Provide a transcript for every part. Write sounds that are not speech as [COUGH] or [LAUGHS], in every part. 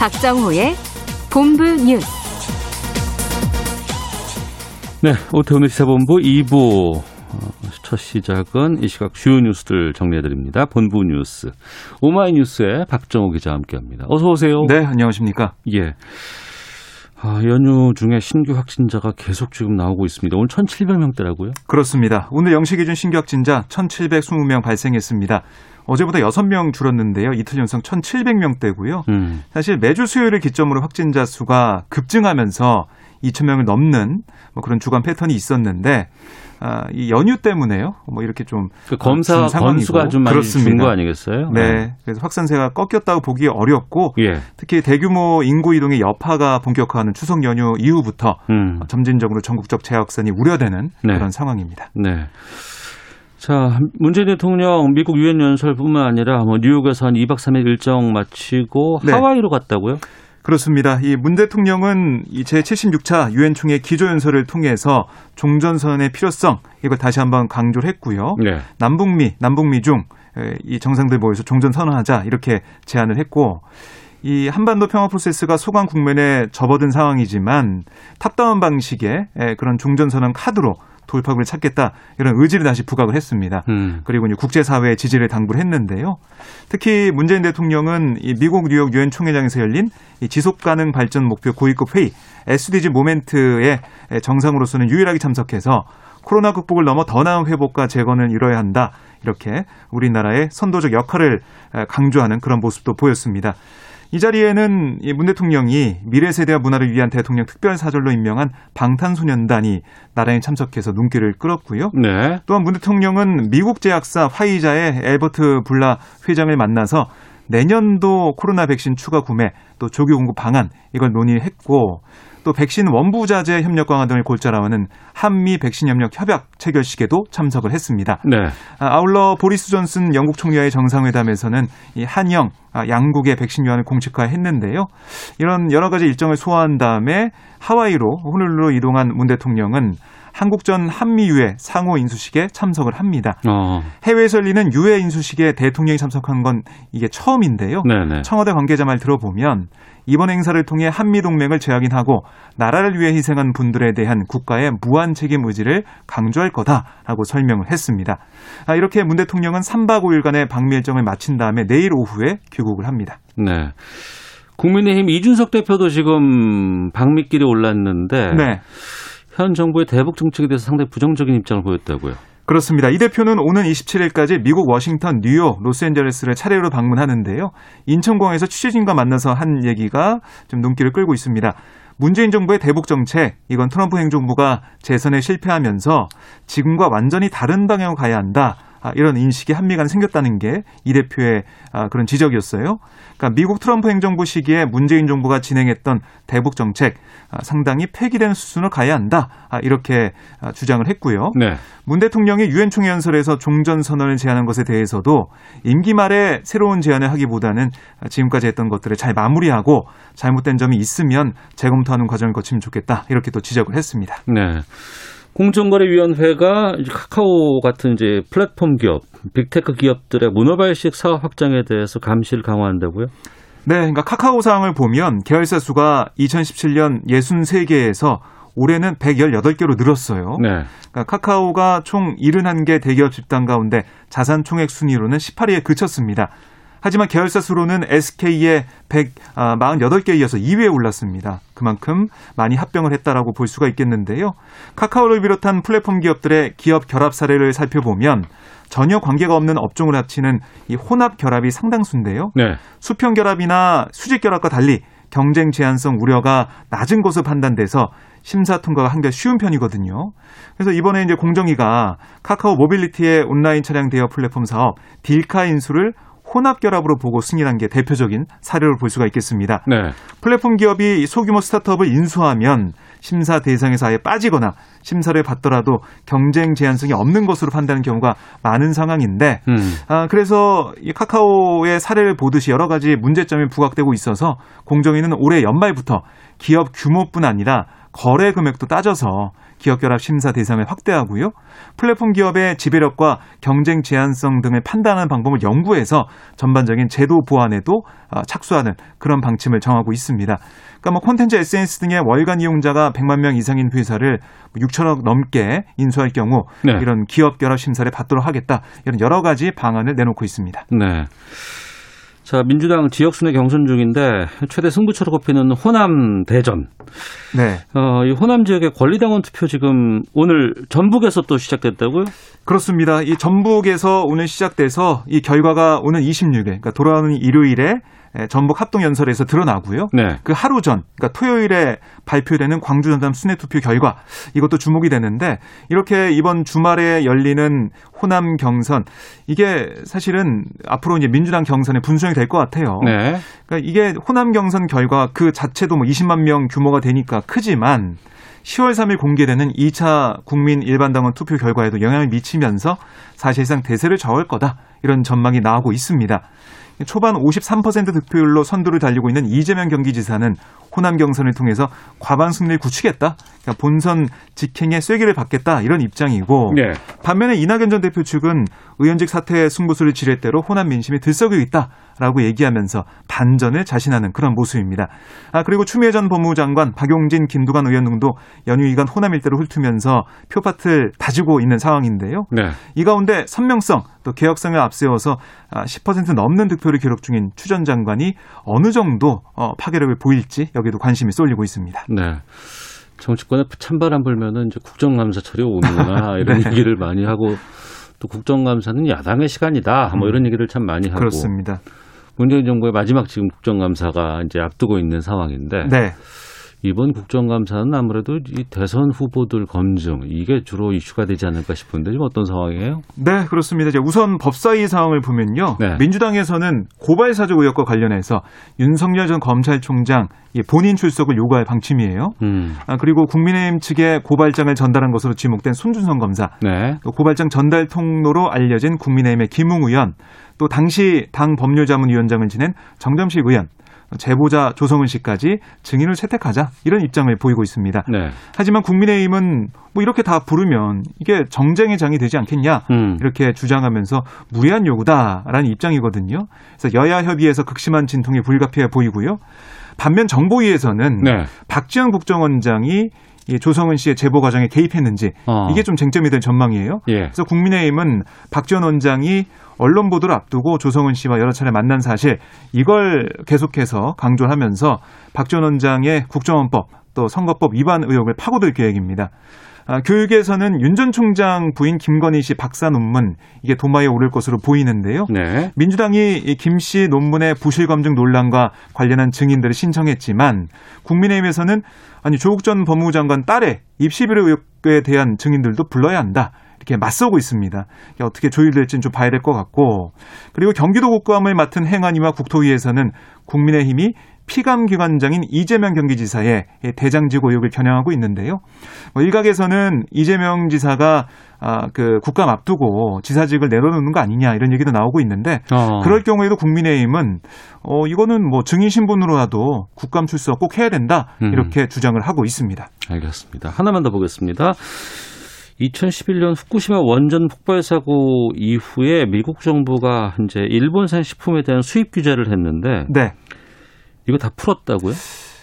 박정호의 본부 뉴스. 네, 오태훈의 시사본부 2부 첫 시작은 이 시각 주요 뉴스들 정리해드립니다. 본부 뉴스 오마이뉴스의 박정호 기자 함께합니다. 어서 오세요. 네, 안녕하십니까. 예. 아, 연휴 중에 신규 확진자가 계속 지금 나오고 있습니다. 오늘 1,700명대라고요? 그렇습니다. 오늘 영시 기준 신규 확진자 1,720명 발생했습니다. 어제보다 6명 줄었는데요. 이틀 연속 1,700명대고요. 음. 사실 매주 수요일을 기점으로 확진자 수가 급증하면서 2,000명을 넘는 뭐 그런 주간 패턴이 있었는데 아, 이 연휴 때문에요. 뭐 이렇게 좀그 검사 준 상황이고. 건수가 좀 많이 그렇습니다. 준거 아니겠어요? 네. 그래서 확산세가 꺾였다고 보기 어렵고 예. 특히 대규모 인구 이동의 여파가 본격화하는 추석 연휴 이후부터 음. 점진적으로 전국적 재확산이 우려되는 네. 그런 상황입니다. 네. 자, 문재인 대통령 미국 유엔 연설뿐만 아니라 뭐 뉴욕에서 한 2박 3일 일정 마치고 네. 하와이로 갔다고요? 그렇습니다. 이 문 대통령은 이 제 76차 유엔 총회 기조연설을 통해서 종전선언의 필요성 이걸 다시 한번 강조를 했고요. 네. 남북미, 남북미 중 이 정상들 모여서 종전 선언하자 이렇게 제안을 했고 이 한반도 평화 프로세스가 소강 국면에 접어든 상황이지만 top-down 방식의 에, 그런 종전 선언 카드로 돌파구를 찾겠다 이런 의지를 다시 부각을 했습니다. 음. 그리고 이제 국제사회의 지지를 당부를 했는데요. 특히 문재인 대통령은 이 미국 뉴욕 유엔 총회장에서 열린 이 지속가능 발전 목표 고위급 회의 SDG 모멘트의 정상으로서는 유일하게 참석해서 코로나 극복을 넘어 더 나은 회복과 재건을 이뤄야 한다. 이렇게 우리나라의 선도적 역할을 강조하는 그런 모습도 보였습니다. 이 자리에는 이문 대통령이 미래 세대와 문화를 위한 대통령 특별사절로 임명한 방탄소년단이 나란히 참석해서 눈길을 끌었고요. 네. 또한 문 대통령은 미국 제약사 화이자의 엘버트 블라 회장을 만나서 내년도 코로나 백신 추가 구매 또 조기 공급 방안 이걸 논의했고 또 백신 원부자재 협력 강화 등을 골자로 하는 한미 백신 협력 협약 체결식에도 참석을 했습니다. 네. 아, 아울러 보리스 존슨 영국 총리와의 정상회담에서는 이 한영 아, 양국의 백신 유한을 공식화했는데요. 이런 여러 가지 일정을 소화한 다음에 하와이로 호놀룰루 이동한 문 대통령은 한국전 한미유해 상호 인수식에 참석을 합니다. 어. 해외에서 열리는 유해 인수식에 대통령이 참석한 건 이게 처음인데요. 네네. 청와대 관계자 말 들어보면 이번 행사를 통해 한미 동맹을 재확인하고 나라를 위해 희생한 분들에 대한 국가의 무한 책임 의지를 강조할 거다라고 설명을 했습니다. 아, 이렇게 문 대통령은 3박 5일간의 방미 일정을 마친 다음에 내일 오후에 귀국을 합니다. 네. 국민의힘 이준석 대표도 지금 방미길에 올랐는데 네. 현 정부의 대북 정책에 대해서 상당히 부정적인 입장을 보였다고요. 그렇습니다. 이 대표는 오는 27일까지 미국 워싱턴, 뉴욕, 로스앤젤레스를 차례로 방문하는데요. 인천공항에서 취재진과 만나서 한 얘기가 좀 눈길을 끌고 있습니다. 문재인 정부의 대북 정책, 이건 트럼프 행정부가 재선에 실패하면서 지금과 완전히 다른 방향으로 가야 한다. 아, 이런 인식이 한미 간에 생겼다는 게 이 대표의 아, 그런 지적이었어요. 그러니까 미국 트럼프 행정부 시기에 문재인 정부가 진행했던 대북 정책 아, 상당히 폐기되는 수준으로 가야 한다. 아, 이렇게 아, 주장을 했고요. 네. 문 대통령이 유엔 총회 연설에서 종전 선언을 제안한 것에 대해서도 임기 말에 새로운 제안을 하기보다는 지금까지 했던 것들을 잘 마무리하고 잘못된 점이 있으면 재검토하는 과정을 거치면 좋겠다. 이렇게 또 지적을 했습니다. 네. 공정거래위원회가 카카오 같은 이제 플랫폼 기업, 빅테크 기업들의 문어발식 사업 확장에 대해서 감시를 강화한다고요? 네, 그러니까 카카오 사항을 보면 계열사 수가 2017년 63개에서 올해는 118개로 늘었어요. 네. 그러니까 카카오가 총 71개 대기업 집단 가운데 자산 총액 순위로는 18위에 그쳤습니다. 하지만 계열사 수로는 SK의 148개에 이어서 2위에 올랐습니다. 그만큼 많이 합병을 했다라고 볼 수가 있겠는데요. 카카오를 비롯한 플랫폼 기업들의 기업 결합 사례를 살펴보면 전혀 관계가 없는 업종을 합치는 이 혼합 결합이 상당수인데요. 네. 수평 결합이나 수직 결합과 달리 경쟁 제한성 우려가 낮은 것으로 판단돼서 심사 통과가 한결 쉬운 편이거든요. 그래서 이번에 이제 공정위가 카카오 모빌리티의 온라인 차량 대여 플랫폼 사업 딜카 인수를 혼합 결합으로 보고 승인한 게 대표적인 사례로 볼 수가 있겠습니다. 네. 플랫폼 기업이 소규모 스타트업을 인수하면 심사 대상에서 아예 빠지거나 심사를 받더라도 경쟁 제한성이 없는 것으로 판단하는 경우가 많은 상황인데 음. 아, 그래서 이 카카오의 사례를 보듯이 여러 가지 문제점이 부각되고 있어서 공정위는 올해 연말부터 기업 규모뿐 아니라 거래 금액도 따져서 기업 결합 심사 대상을 확대하고요. 플랫폼 기업의 지배력과 경쟁 제한성 등을 판단하는 방법을 연구해서 전반적인 제도 보완에도 아, 착수하는 그런 방침을 정하고 있습니다. 그러니까 뭐 콘텐츠 SNS 등의 월간 이용자가 100만 명 이상인 회사를 6천억 넘게 인수할 경우 네. 이런 기업 결합 심사를 받도록 하겠다. 이런 여러 가지 방안을 내놓고 있습니다. 네. 자, 민주당 지역순회 경선 중인데 최대 승부처로 꼽히는 호남 대전. 네. 어, 이 호남 지역의 권리당원 투표 지금 오늘 전북에서 또 시작됐다고요? 그렇습니다. 이 전북에서 오늘 시작돼서 이 결과가 오는 26일, 그러니까 돌아오는 일요일에 에, 전북 합동 연설에서 드러나고요. 네. 그 하루 전, 그러니까 토요일에 발표되는 광주 전담 순회 투표 결과 이것도 주목이 되는데 이렇게 이번 주말에 열리는 호남 경선 이게 사실은 앞으로 이제 민주당 경선의 분수령이 될 것 같아요. 네. 그러니까 이게 호남 경선 결과 그 자체도 뭐 20만 명 규모가 되니까 크지만 10월 3일 공개되는 2차 국민 일반당원 투표 결과에도 영향을 미치면서 사실상 대세를 저을 거다 이런 전망이 나오고 있습니다. 초반 53% 득표율로 선두를 달리고 있는 이재명 경기지사는 호남 경선을 통해서 과반 승리를 굳히겠다. 그러니까 본선 직행에 쐐기를 받겠다 이런 입장이고 네. 반면에 이낙연 전 대표 측은 의원직 사퇴 승부수를 지렛대로 호남 민심이 들썩이고 있다 라고 얘기하면서 반전을 자신하는 그런 모습입니다. 아 그리고 추미애 전 법무장관, 박용진, 김두관 의원 등도 연휴 기간 호남 일대로 훑으면서 표밭을 다지고 있는 상황인데요. 네. 이 가운데 선명성 또 개혁성을 앞세워서 아, 10% 넘는 득표를 기록 중인 추 전 장관이 어느 정도 어, 파괴력을 보일지 여기도 관심이 쏠리고 있습니다. 네. 정치권에 찬바람 불면은 이제 국정감사철이 오는구나 [LAUGHS] 이런 네. 얘기를 많이 하고 또 국정감사는 야당의 시간이다 뭐 이런 얘기를 참 많이 하고 그렇습니다. 문재인 정부의 마지막 지금 국정감사가 이제 앞두고 있는 상황인데 네. 이번 국정감사는 아무래도 이 대선 후보들 검증 이게 주로 이슈가 되지 않을까 싶은데 지금 어떤 상황이에요? 네, 그렇습니다. 이제 우선 법사위 상황을 보면요. 네. 민주당에서는 고발 사주 의혹과 관련해서 윤석열 전 검찰총장 이 본인 출석을 요구할 방침이에요. 음. 아, 그리고 국민의힘 측에 고발장을 전달한 것으로 지목된 손준성 검사, 네. 또 고발장 전달 통로로 알려진 국민의힘의 김웅 의원, 또 당시 당 법률자문위원장을 지낸 정점식 의원, 제보자 조성은 씨까지 증인을 채택하자 이런 입장을 보이고 있습니다. 네. 하지만 국민의힘은 뭐 이렇게 다 부르면 이게 정쟁의 장이 되지 않겠냐 음. 이렇게 주장하면서 무리한 요구다라는 입장이거든요. 그래서 여야 협의에서 극심한 진통이 불가피해 보이고요. 반면 정보위에서는 네. 박지원 국정원장이 이 조성은 씨의 제보 과정에 개입했는지 어. 이게 좀 쟁점이 될 전망이에요. 예. 그래서 국민의힘은 박지원 원장이 언론 보도를 앞두고 조성은 씨와 여러 차례 만난 사실 이걸 계속해서 강조하면서 박지원 원장의 국정원법 또 선거법 위반 의혹을 파고들 계획입니다. 아, 교육에서는 윤 전 총장 부인 김건희 씨 박사 논문 이게 도마에 오를 것으로 보이는데요. 네. 민주당이 김 씨 논문의 부실 검증 논란과 관련한 증인들을 신청했지만 국민의힘에서는 아니 조국 전 법무부 장관 딸의 입시 비리 의혹에 대한 증인들도 불러야 한다. 이렇게 맞서고 있습니다. 어떻게 조율될지는 좀 봐야 될 것 같고 그리고 경기도 국감을 맡은 행안위와 국토위에서는 국민의힘이 피감기관장인 이재명 경기지사의 대장직 의혹을 겨냥하고 있는데요. 뭐 일각에서는 이재명 지사가 아, 그 국감 앞두고 지사직을 내려놓는 거 아니냐 이런 얘기도 나오고 있는데 어. 그럴 경우에도 국민의힘은 어 이거는 뭐 증인 신분으로라도 국감 출석 꼭 해야 된다 음. 이렇게 주장을 하고 있습니다. 알겠습니다. 하나만 더 보겠습니다. 2011년 후쿠시마 원전 폭발 사고 이후에 미국 정부가 이제 일본산 식품에 대한 수입 규제를 했는데 네. 이거 다 풀었다고요?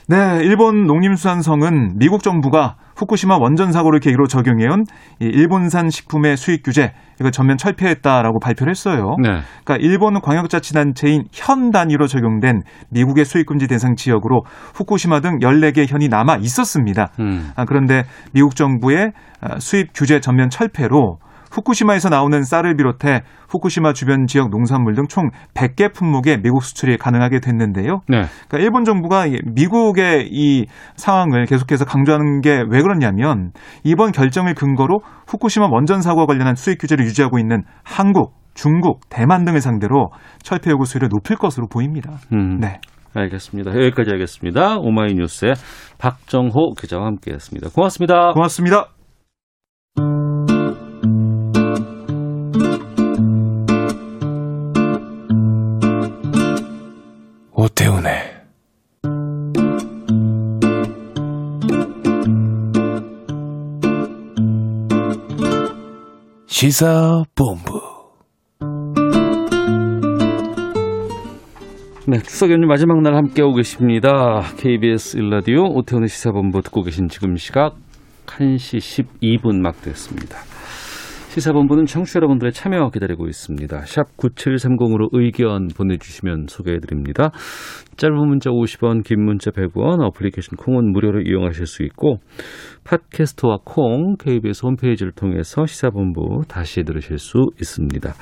네, 일본 농림수산성은 미국 정부가 후쿠시마 원전 사고를 계기로 적용해온 이 일본산 식품의 수입 규제 이거 전면 철폐했다라고 발표를 했어요. 네. 그러니까 일본 광역자치단체인 현 단위로 적용된 미국의 수입금지 대상 지역으로 후쿠시마 등 14개 현이 남아 있었습니다. 음. 아, 그런데 미국 정부의 아, 수입 규제 전면 철폐로 후쿠시마에서 나오는 쌀을 비롯해 후쿠시마 주변 지역 농산물 등 총 100개 품목의 미국 수출이 가능하게 됐는데요. 네. 그러니까 일본 정부가 이 미국의 이 상황을 계속해서 강조하는 게 왜 그러냐면 이번 결정을 근거로 후쿠시마 원전 사고와 관련한 수익 규제를 유지하고 있는 한국, 중국, 대만 등을 상대로 철폐 요구 수위를 높일 것으로 보입니다. 음. 네. 알겠습니다. 여기까지 하겠습니다. 오마이뉴스의 박정호 기자와 함께했습니다. 고맙습니다. 고맙습니다. 오태훈의 시사본부 네, 추석 연휴 마지막 날 함께하고 계십니다. KBS 일라디오 오태훈의 시사본부 듣고 계신 지금 시각 1시 12분 막 됐습니다. 시사본부는 청취자 여러분들의 참여 기다리고 있습니다. 샵 9730으로 의견 보내주시면 소개해드립니다. 짧은 문자 50원, 긴 문자 100원, 어플리케이션 콩은 무료로 이용하실 수 있고 팟캐스트와 콩, KBS 홈페이지를 통해서 시사본부 다시 들으실 수 있습니다.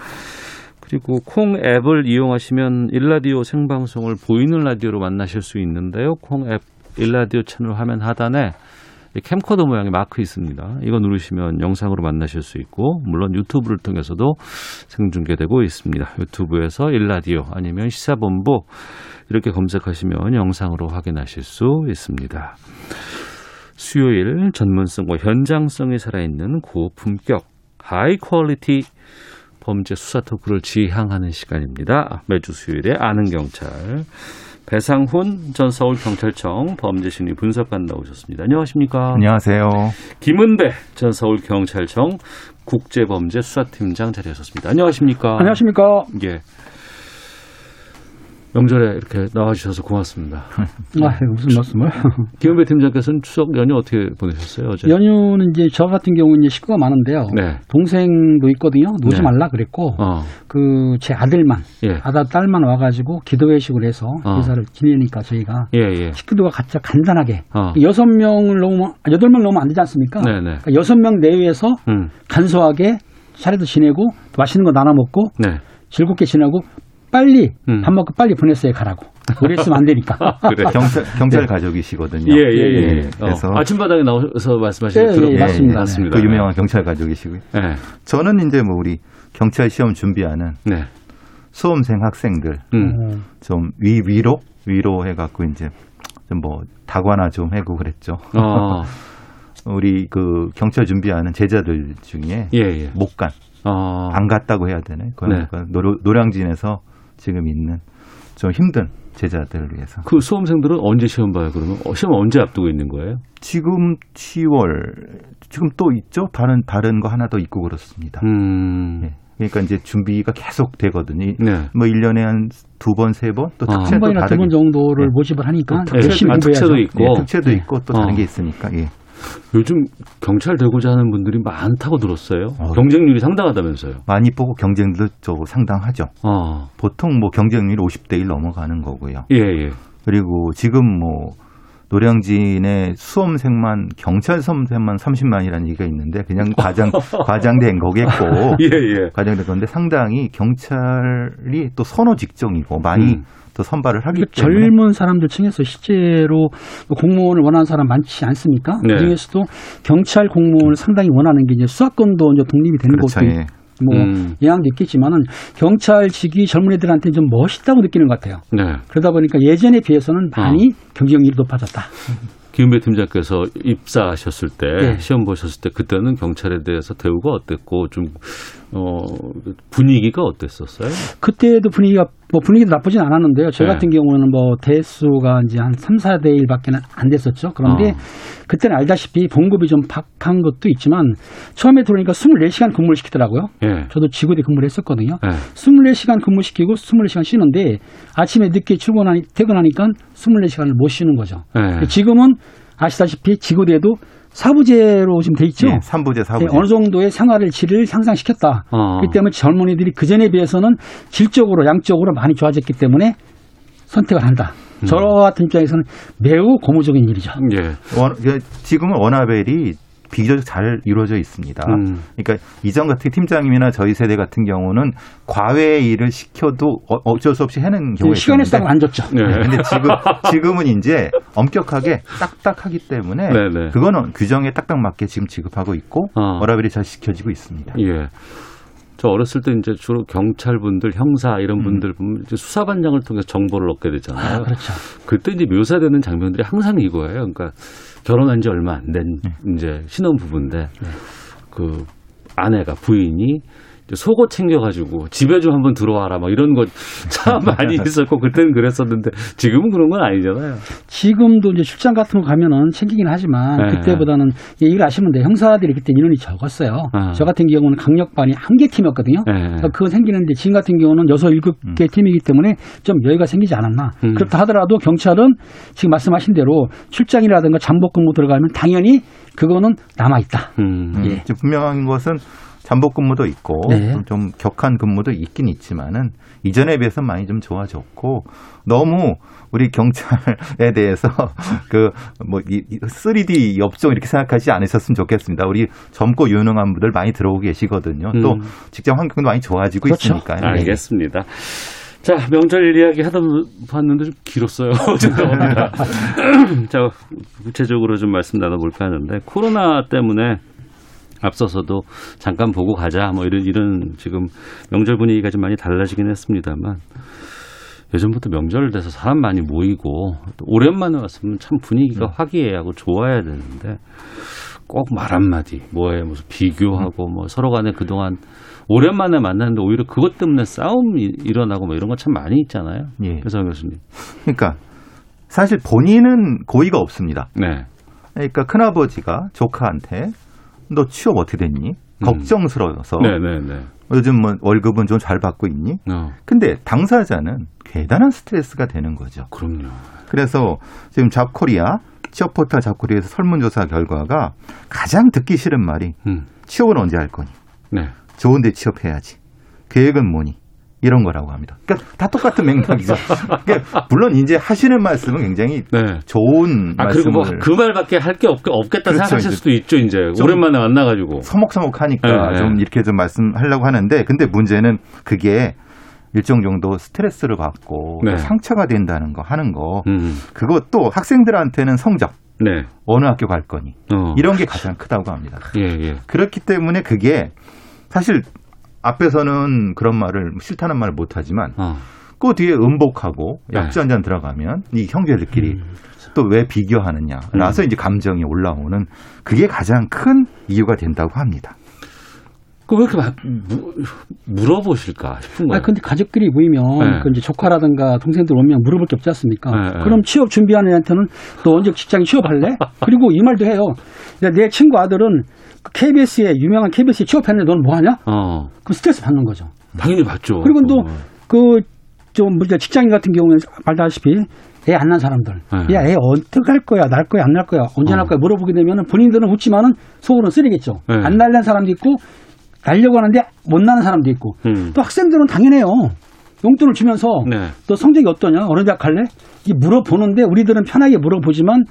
그리고 콩 앱을 이용하시면 일라디오 생방송을 보이는 라디오로 만나실 수 있는데요. 콩 앱 일라디오 채널 화면 하단에 이 캠코더 모양의 마크 있습니다. 이거 누르시면 영상으로 만나실 수 있고 물론 유튜브를 통해서도 생중계되고 있습니다. 유튜브에서 일라디오 아니면 시사본부 이렇게 검색하시면 영상으로 확인하실 수 있습니다. 수요일 전문성과 현장성이 살아있는 고품격 high quality 범죄 수사 talk를 지향하는 시간입니다. 매주 수요일에 아는 경찰 배상훈 전 서울경찰청 범죄심리 분석관 나오셨습니다. 안녕하십니까? 안녕하세요. 김은배 전 서울경찰청 국제범죄수사팀장 자리하셨습니다. 안녕하십니까? 안녕하십니까. 예. 명절에 이렇게 나와주셔서 고맙습니다. [LAUGHS] 아, 무슨 말씀을. [LAUGHS] 김은배 팀장께서는 추석 연휴 어떻게 보내셨어요? 어제? 연휴는 이제 저 같은 경우는 이제 식구가 많은데요. 네. 동생도 있거든요. 놀지 네. 말라 그랬고, 어, 그제 아들만, 예. 아들 딸만 와가지고 기도회식을 해서 어. 제사를 지내니까 저희가 예, 예. 식구들과 같이 간단하게 어. 여섯 명을 넘으면 아, 여덟 명 넘으면 안 되지 않습니까? 네네. 그러니까 여섯 명 내외에서 음, 간소하게 차례도 지내고 또 맛있는 거 나눠 먹고 네. 즐겁게 지내고 빨리 음. 밥 먹고 빨리 보냈어요 가라고. 오래 있으면 안 되니까. [LAUGHS] 그래. 경찰, 경찰 가족이시거든요. 예, 예, 예. 어, 그래서 아침바닥에 나오셔서 말씀하시는 예, 예, 예, 맞습니다. 맞습니다. 그 유명한 경찰 가족이시고요. 네. 저는 이제 뭐 우리 경찰 시험 준비하는 네. 수험생 학생들 음. 어, 좀 위, 위로? 위로 해갖고 이제 좀 뭐 다과나 좀 하고 그랬죠. 어, [LAUGHS] 우리 그 경찰 준비하는 제자들 중에 예, 예. 못 간, 어, 안 갔다고 해야 되네. 그러니까 노, 노량진에서 지금 있는 좀 힘든 제자들을 위해서. 그 수험생들은 언제 시험 봐요, 그러면? 어, 시험 언제 앞두고 있는 거예요? 지금 10월 지금 또 있죠? 다른 다른 거 하나 더 있고 그렇습니다. 음. 예. 그러니까 이제 준비가 계속 되거든요. 이- 네. 뭐 1년에 한 두 번, 세 번, 또 아. 한 특채도 번이나 두 다르게 번 정도를 예. 모집을 하니까 또 열심히 아. 특채도 있고. 예, 특채도 네. 있고 또 다른 어. 게 있으니까. 예. 요즘 경찰 되고자 하는 분들이 많다고 들었어요. 어. 경쟁률이 상당하다면서요. 많이 보고 경쟁도 쪽으로 상당하죠. 어. 보통 뭐 경쟁률 50대 1 넘어가는 거고요. 예, 예. 그리고 지금 뭐 노량진의 수험생만 경찰 수험생만 30만이라는 얘기가 있는데 그냥 과장 [LAUGHS] 과장된 거겠고 [LAUGHS] 예, 예. 과장된 건데 상당히 경찰이 또 선호 직종이고 많이 음. 또 선발을 하기 그러니까 때문에 젊은 사람들 중에서 실제로 공무원을 원하는 사람 많지 않습니까? 네. 그 중에서도 경찰 공무원을 상당히 원하는 게 이제 수사권도 이제 독립이 되는 그렇죠. 것도 예. 뭐 음. 영향도 있겠지만은 경찰직이 젊은이들한테 좀 멋있다고 느끼는 것 같아요. 네. 그러다 보니까 예전에 비해서는 어. 많이 경쟁률이 높아졌다. 김은배 팀장께서 입사하셨을 때 네. 시험 보셨을 때 그때는 경찰에 대해서 대우가 어땠고 좀 어, 분위기가 어땠었어요? 그때도 분위기가 뭐 분위기도 나쁘진 않았는데요. 저 네. 같은 경우는 뭐 대수가 이제 한 3, 4대 1밖에 안 됐었죠. 그런데 어. 그때는 알다시피 봉급이 좀 박한 것도 있지만 처음에 들어오니까 24시간 근무를 시키더라고요. 예. 저도 지구대 근무를 했었거든요. 예. 24시간 근무시키고 24시간 쉬는데 아침에 늦게 출근하니 퇴근하니까 24시간을 못 쉬는 거죠. 예. 지금은 아시다시피 지구대도 사부제로 지금 돼 있죠. 예, 3부제, 4부제. 네, 어느 정도의 생활을 질을 향상시켰다. 어. 그렇기 때문에 젊은이들이 그 전에 비해서는 질적으로 양적으로 많이 좋아졌기 때문에 선택을 한다. 음. 저 같은 입장에서는 매우 고무적인 일이죠. 예. 원- 예, 지금은 워나벨이 비교적 잘 이루어져 있습니다. 음. 그러니까 이전 같은 팀장님이나 저희 세대 같은 경우는 과외의 일을 시켜도 어- 어쩔 수 없이 해는 경우가 시간에 싹안 줬죠. 네. 근데 지금 [LAUGHS] 지금은 이제 엄격하게 딱딱하기 때문에 네네. 그거는 규정에 딱딱 맞게 지금 지급하고 있고 어. 워라벨이 잘 지켜지고 있습니다. 예. 저 어렸을 때 이제 주로 경찰분들, 형사 이런 분들 보면 수사반장을 통해서 정보를 얻게 되잖아요. 아, 그렇죠. 그때 이제 묘사되는 장면들이 항상 이거예요. 그러니까 결혼한 지 얼마 안 된 이제 신혼 부부인데 그 아내가 부인이 속옷 챙겨가지고 집에 좀 한번 들어와라 막 이런 거 참 [LAUGHS] 많이 있었고 그때는 그랬었는데 지금은 그런 건 아니잖아요. 지금도 이제 출장 같은 거 가면은 챙기긴 하지만 네. 그때보다는 예, 이걸 아시면 돼요. 형사들이 그때 인원이 적었어요. 아. 저 같은 경우는 강력반이 한 개 팀이었거든요. 네. 그러니까 그거 생기는데 지금 같은 경우는 여섯 일곱 개 팀이기 때문에 좀 여유가 생기지 않았나. 음. 그렇다 하더라도 경찰은 지금 말씀하신 대로 출장이라든가 잠복 근무 들어가면 당연히 그거는 남아 있다. 음. 음, 예. 분명한 것은 잠복 근무도 있고 네. 좀, 좀 격한 근무도 있긴 있지만은 이전에 비해서 많이 좀 좋아졌고 너무 우리 경찰에 대해서 그 뭐 3D 업종 이렇게 생각하지 않으셨으면 좋겠습니다. 우리 젊고 유능한 분들 많이 들어오고 계시거든요. 또 음. 직장 환경도 많이 좋아지고 그렇죠. 있으니까요. 네. 알겠습니다. 자, 명절 이야기 하다 봤는데 좀 길었어요. [LAUGHS] 죄송합니다. [LAUGHS] 자, 구체적으로 좀 말씀 나눠볼까 하는데, 코로나 때문에 앞서서도 잠깐 보고 가자, 뭐 이런, 이런 지금 명절 분위기가 좀 많이 달라지긴 했습니다만, 예전부터 명절 돼서 사람 많이 모이고, 또 오랜만에 왔으면 참 분위기가 화기애애하고 좋아야 되는데, 꼭 말 한마디, 뭐에 무슨 비교하고, 뭐 서로 간에 그동안 오랜만에 만났는데 오히려 그것 때문에 싸움이 일어나고 뭐 이런 거 참 많이 있잖아요. 예. 그래서 교수님. 그러니까 사실 본인은 고의가 없습니다. 네. 그러니까 큰아버지가 조카한테 너 취업 어떻게 됐니? 걱정스러워서 네네네. 요즘 뭐 월급은 좀 잘 받고 있니? 어, 근데 당사자는 대단한 스트레스가 되는 거죠. 그럼요. 그래서 지금 잡코리아 취업 포털 잡코리아에서 설문조사 결과가 가장 듣기 싫은 말이 음. 취업은 언제 할 거니? 네. 좋은데 취업해야지. 계획은 뭐니? 이런 거라고 합니다. 그러니까 다 똑같은 맥락이죠. [LAUGHS] 그러니까 물론 이제 하시는 말씀은 굉장히 네. 좋은 아, 그리고 뭐 그 말밖에 할 게 없겠다 그렇죠, 생각하실 수도 있죠, 이제. 좀 오랜만에 만나가지고. 서먹서먹하니까 네, 좀 네. 이렇게 좀 말씀하려고 하는데 근데 문제는 그게 일정 정도 스트레스를 받고 또 네. 상처가 된다는 거 하는 거 음. 그것도 학생들한테는 성적 네. 어느 학교 갈 거니 어. 이런 게 가장 크다고 합니다. 예, 예. 그렇기 때문에 그게 사실 앞에서는 그런 말을 싫다는 말을 못 하지만 어. 그 뒤에 음복하고 네. 약주 한잔 들어가면 이 형제들끼리 음, 또왜 비교하느냐 라서 이제 감정이 올라오는 그게 가장 큰 이유가 된다고 합니다. 그왜 이렇게 막 무- 물어보실까 싶은 아 거예요. 근데 가족끼리 모이면 네. 그 이제 조카라든가 동생들 오면 물어볼 게 없지 않습니까? 네, 네. 그럼 취업 준비하는 애한테는 너 언제 직장에 취업할래? 그리고 이 말도 해요. 내 친구 아들은 그 KBS에 유명한 KBS에 취업했는데 너는 뭐 하냐? 어. 그럼 스트레스 받는 거죠. 당연히 맞죠. 그리고 또 어. 그좀 우리가 직장인 같은 경우는 말다시피 애안난 사람들, 네. 야 애 어떻게 할 거야, 날 거야, 안 날 거야, 언제 날 어. 거야 물어보게 되면은 본인들은 웃지만은 속으로는 쓰리겠죠. 네. 안 날는 사람도 있고 날려고 하는데 못 나는 사람도 있고 음. 또 학생들은 당연해요. 용돈을 주면서 네. 너 성적이 어떠냐? 어느 대학 갈래? 이 물어보는데 우리들은 편하게 물어보지만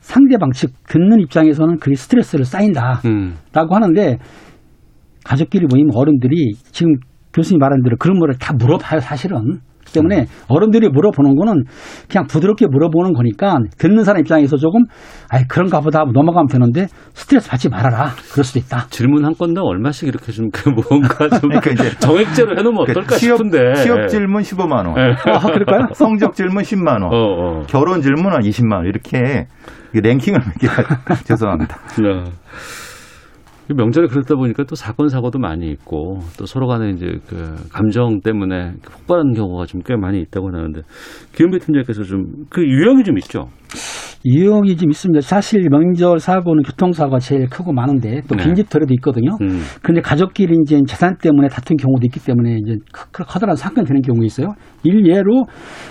상대방 즉 듣는 입장에서는 그게 스트레스를 쌓인다라고 음. 하는데 가족끼리 모이면 어른들이 지금 교수님 말한 대로 그런 거를 다 물어봐요 사실은. 때문에 어른들이 물어보는 거는 그냥 부드럽게 물어보는 거니까 듣는 사람 입장에서 조금 아이 그런가 보다 하고 넘어가면 되는데 스트레스 받지 말아라 그럴 수도 있다. 질문 한 건당 얼마씩 이렇게 좀 그 뭔가 좀 그러니까 이제 정액제로 해놓으면 어떨까 그러니까 취업, 싶은데. 취업 질문 15만 원, 네. 아 그럴까요? 성적 질문 10만 원, 어, 어. 결혼 질문은 20만 원 이렇게 랭킹을 [LAUGHS] 매기가 죄송합니다. 네. 명절에 그러다 보니까 또 사건 사고도 많이 있고 또 서로 간에 이제 그 감정 때문에 폭발하는 경우가 좀 꽤 많이 있다고 하는데 김은배 팀장께서 좀 그 유형이 좀 있죠. 유형이 좀 있습니다. 사실 명절 사고는 교통사고가 제일 크고 많은데 또 네. 빈집털이도 있거든요. 음. 근데 가족끼리 이제 재산 때문에 다툰 경우도 있기 때문에 이제 커다란 사건이 되는 경우가 있어요. 일예로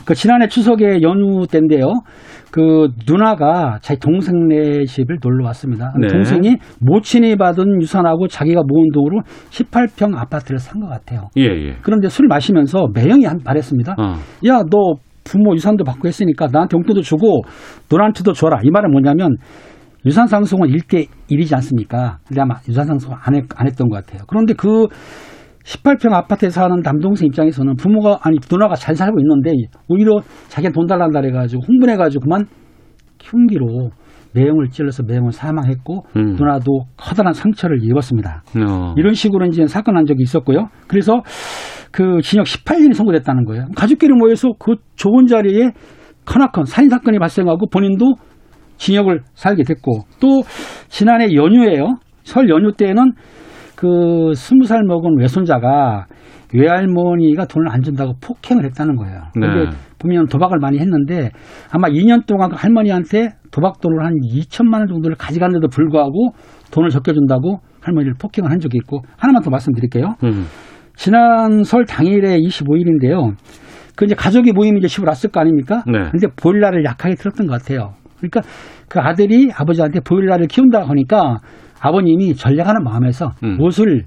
그 지난해 추석에 연휴 때인데요. 그 누나가 자기 동생네 집을 놀러 왔습니다. 네. 동생이 모친이 받은 유산하고 자기가 모은 돈으로 18평 아파트를 산 것 같아요. 예, 예. 그런데 술 마시면서 매형이 한 말했습니다. 어. 야, 너 부모 유산도 받고 했으니까 나한테 용돈도 주고 너한테도 줘라. 이 말은 뭐냐면 유산 상속은 1대 1이지 않습니까? 근데 아마 유산 상속 안, 했, 안 했던 것 같아요. 그런데 그 18평 아파트에 사는 남동생 입장에서는 부모가 아니 누나가 잘 살고 있는데 오히려 자기가 돈 달란다 그래가지고 흥분해가지고 그만 흉기로 매형을 찔러서 매형을 사망했고 음. 누나도 커다란 상처를 입었습니다. 어. 이런 식으로 이제 사건 난 적이 있었고요. 그래서 그 징역 18년이 선고됐다는 거예요. 가족끼리 모여서 그 좋은 자리에 커나큰 살인 사건이 발생하고 본인도 징역을 살게 됐고 또 지난해 연휴에요. 설 연휴 때는 그 스무 살 먹은 외손자가 외할머니가 돈을 안 준다고 폭행을 했다는 거예요. 근데 네. 보면 도박을 많이 했는데 아마 2년 동안 그 할머니한테 도박 돈을 한 2천만 원 정도를 가져갔는데도 불구하고 돈을 적게 준다고 할머니를 폭행을 한 적이 있고 하나만 더 말씀드릴게요. 음. 지난 설 당일에 25일인데요. 그 이제 가족이 모임이 이제 집으로 왔을 거 아닙니까? 네. 근데 보일러를 약하게 틀었던 것 같아요. 그러니까 그 아들이 아버지한테 보일러를 키운다 하니까 아버님이 전략하는 마음에서 음. 옷을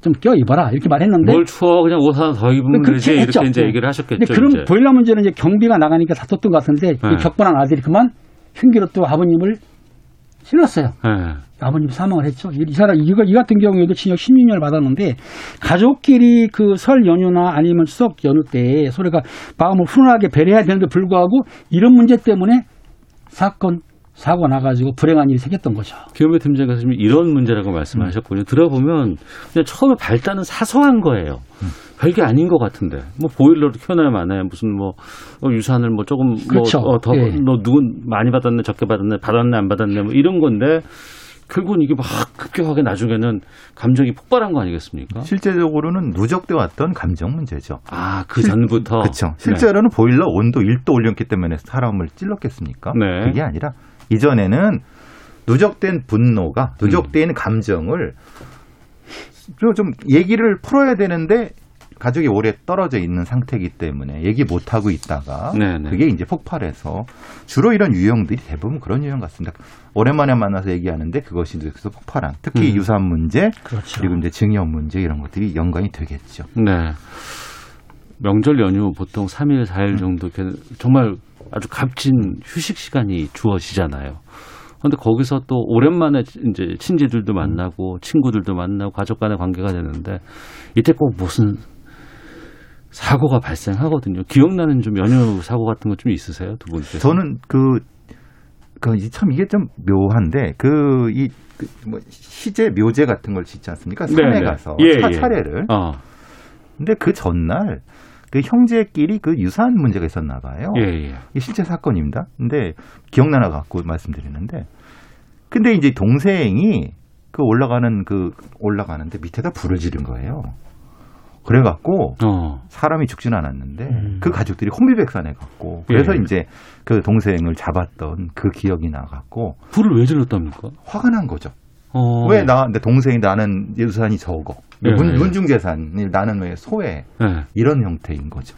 좀 껴 입어라 이렇게 말했는데 뭘 추워 그냥 옷 하나 더 입으면 되지. 이렇게 이제 네. 얘기를 하셨겠죠. 근데 그런 이제. 보일러 문제는 이제 경비가 나가니까 다퉜던 것 같은데 네. 이 격분한 아들이 그만 흉기로 또 아버님을 찔렀어요. 예. 아버님 사망을 했죠. 이, 이 사람 이거 이 같은 경우에도 징역 16년을 받았는데 가족끼리 그 설 연휴나 아니면 추석 연휴 때 서로가 마음을 훈훈하게 배려해야 되는데 불구하고 이런 문제 때문에 사건 사고 나가지고 불행한 일이 생겼던 거죠. 김현배 팀장께서 지금 이런 문제라고 말씀하셨군요. 들어보면 그냥 처음에 발단은 사소한 거예요. 별게 아닌 것 같은데 뭐 보일러를 켜놔야 마나요 무슨 뭐 어, 유산을 뭐 조금 그렇죠. 뭐더 예. 너 누군 많이 받았네 적게 받았네 받았네 안 받았네 뭐 이런 건데 결국은 이게 막 급격하게 나중에는 감정이 폭발한 거 아니겠습니까? 실제적으로는 누적돼 왔던 감정 문제죠. 아그 전부터 그렇죠. 실제로는 보일러 온도 1도 올렸기 때문에 사람을 찔렀겠습니까? 네. 그게 아니라 이전에는 누적된 분노가 음. 누적된 감정을 좀- 좀 얘기를 풀어야 되는데 가족이 오래 떨어져 있는 상태이기 때문에 얘기 못 하고 있다가 네네. 그게 이제 폭발해서 주로 이런 유형들이 대부분 그런 유형 같습니다. 오랜만에 만나서 얘기하는데 그것이 그래서 폭발한 특히 음. 유산 문제 그렇죠. 그리고 이제 증여 문제 이런 것들이 연관이 되겠죠. 네. 명절 연휴 보통 3일, 4일 음. 정도 정말 아주 값진 휴식 시간이 주어지잖아요. 그런데 거기서 또 오랜만에 이제 친지들도 만나고 친구들도 만나고 가족 간의 관계가 되는데 이때 꼭 무슨 사고가 발생하거든요. 기억나는 좀 연휴 사고 같은 거 좀 있으세요, 두 분께서? 저는 그, 그, 이참 이게 좀 묘한데, 그, 이, 그 뭐, 시제, 묘제 같은 걸 짓지 않습니까? 산에 네네. 가서. 예, 차, 예. 차례를. 어, 근데 그 전날, 그 형제끼리 그 유사한 문제가 있었나 봐요. 예, 예. 이게 실제 사건입니다. 근데 기억나나 갖고 말씀드리는데, 근데 이제 동생이 그 올라가는 그, 올라가는데 밑에다 불을 지른 거예요. 그래갖고, 어, 사람이 죽지는 않았는데 음. 그 가족들이 혼비백산해 갖고 그래서 예. 이제 그 동생을 잡았던 그 기억이 나갖고 불을 왜 질렀답니까? 화가 난 거죠. 어, 왜 나, 내 동생이 나는 유산이 적어. 예, 문, 예. 문 중재산이 나는 왜 소외. 네. 이런 형태인 거죠.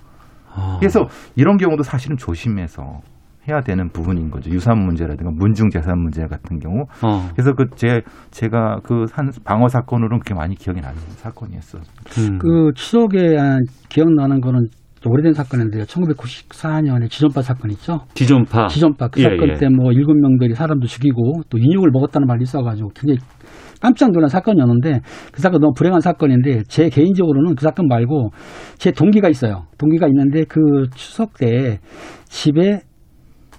어. 그래서 이런 경우도 사실은 조심해서 해야 되는 부분인 거죠. 유산 문제라든가 문중 재산 문제 같은 경우. 어, 그래서 그 제, 제가 그 한 방어 사건으로는 그렇게 많이 기억이 나는 사건이었어요. 음. 그 추석에 아, 기억나는 거는 좀 오래된 사건인데요. 1994년에 지존파 사건 있죠. 지존파. 지존파 그 예, 사건 예. 때뭐 일곱 명들이 사람도 죽이고 또 인육을 먹었다는 말이 있어가지고 굉장히 깜짝 놀란 사건이었는데 그 사건 너무 불행한 사건인데 제 개인적으로는 그 사건 말고 제 동기가 있어요. 동기가 있는데 그 추석 때 집에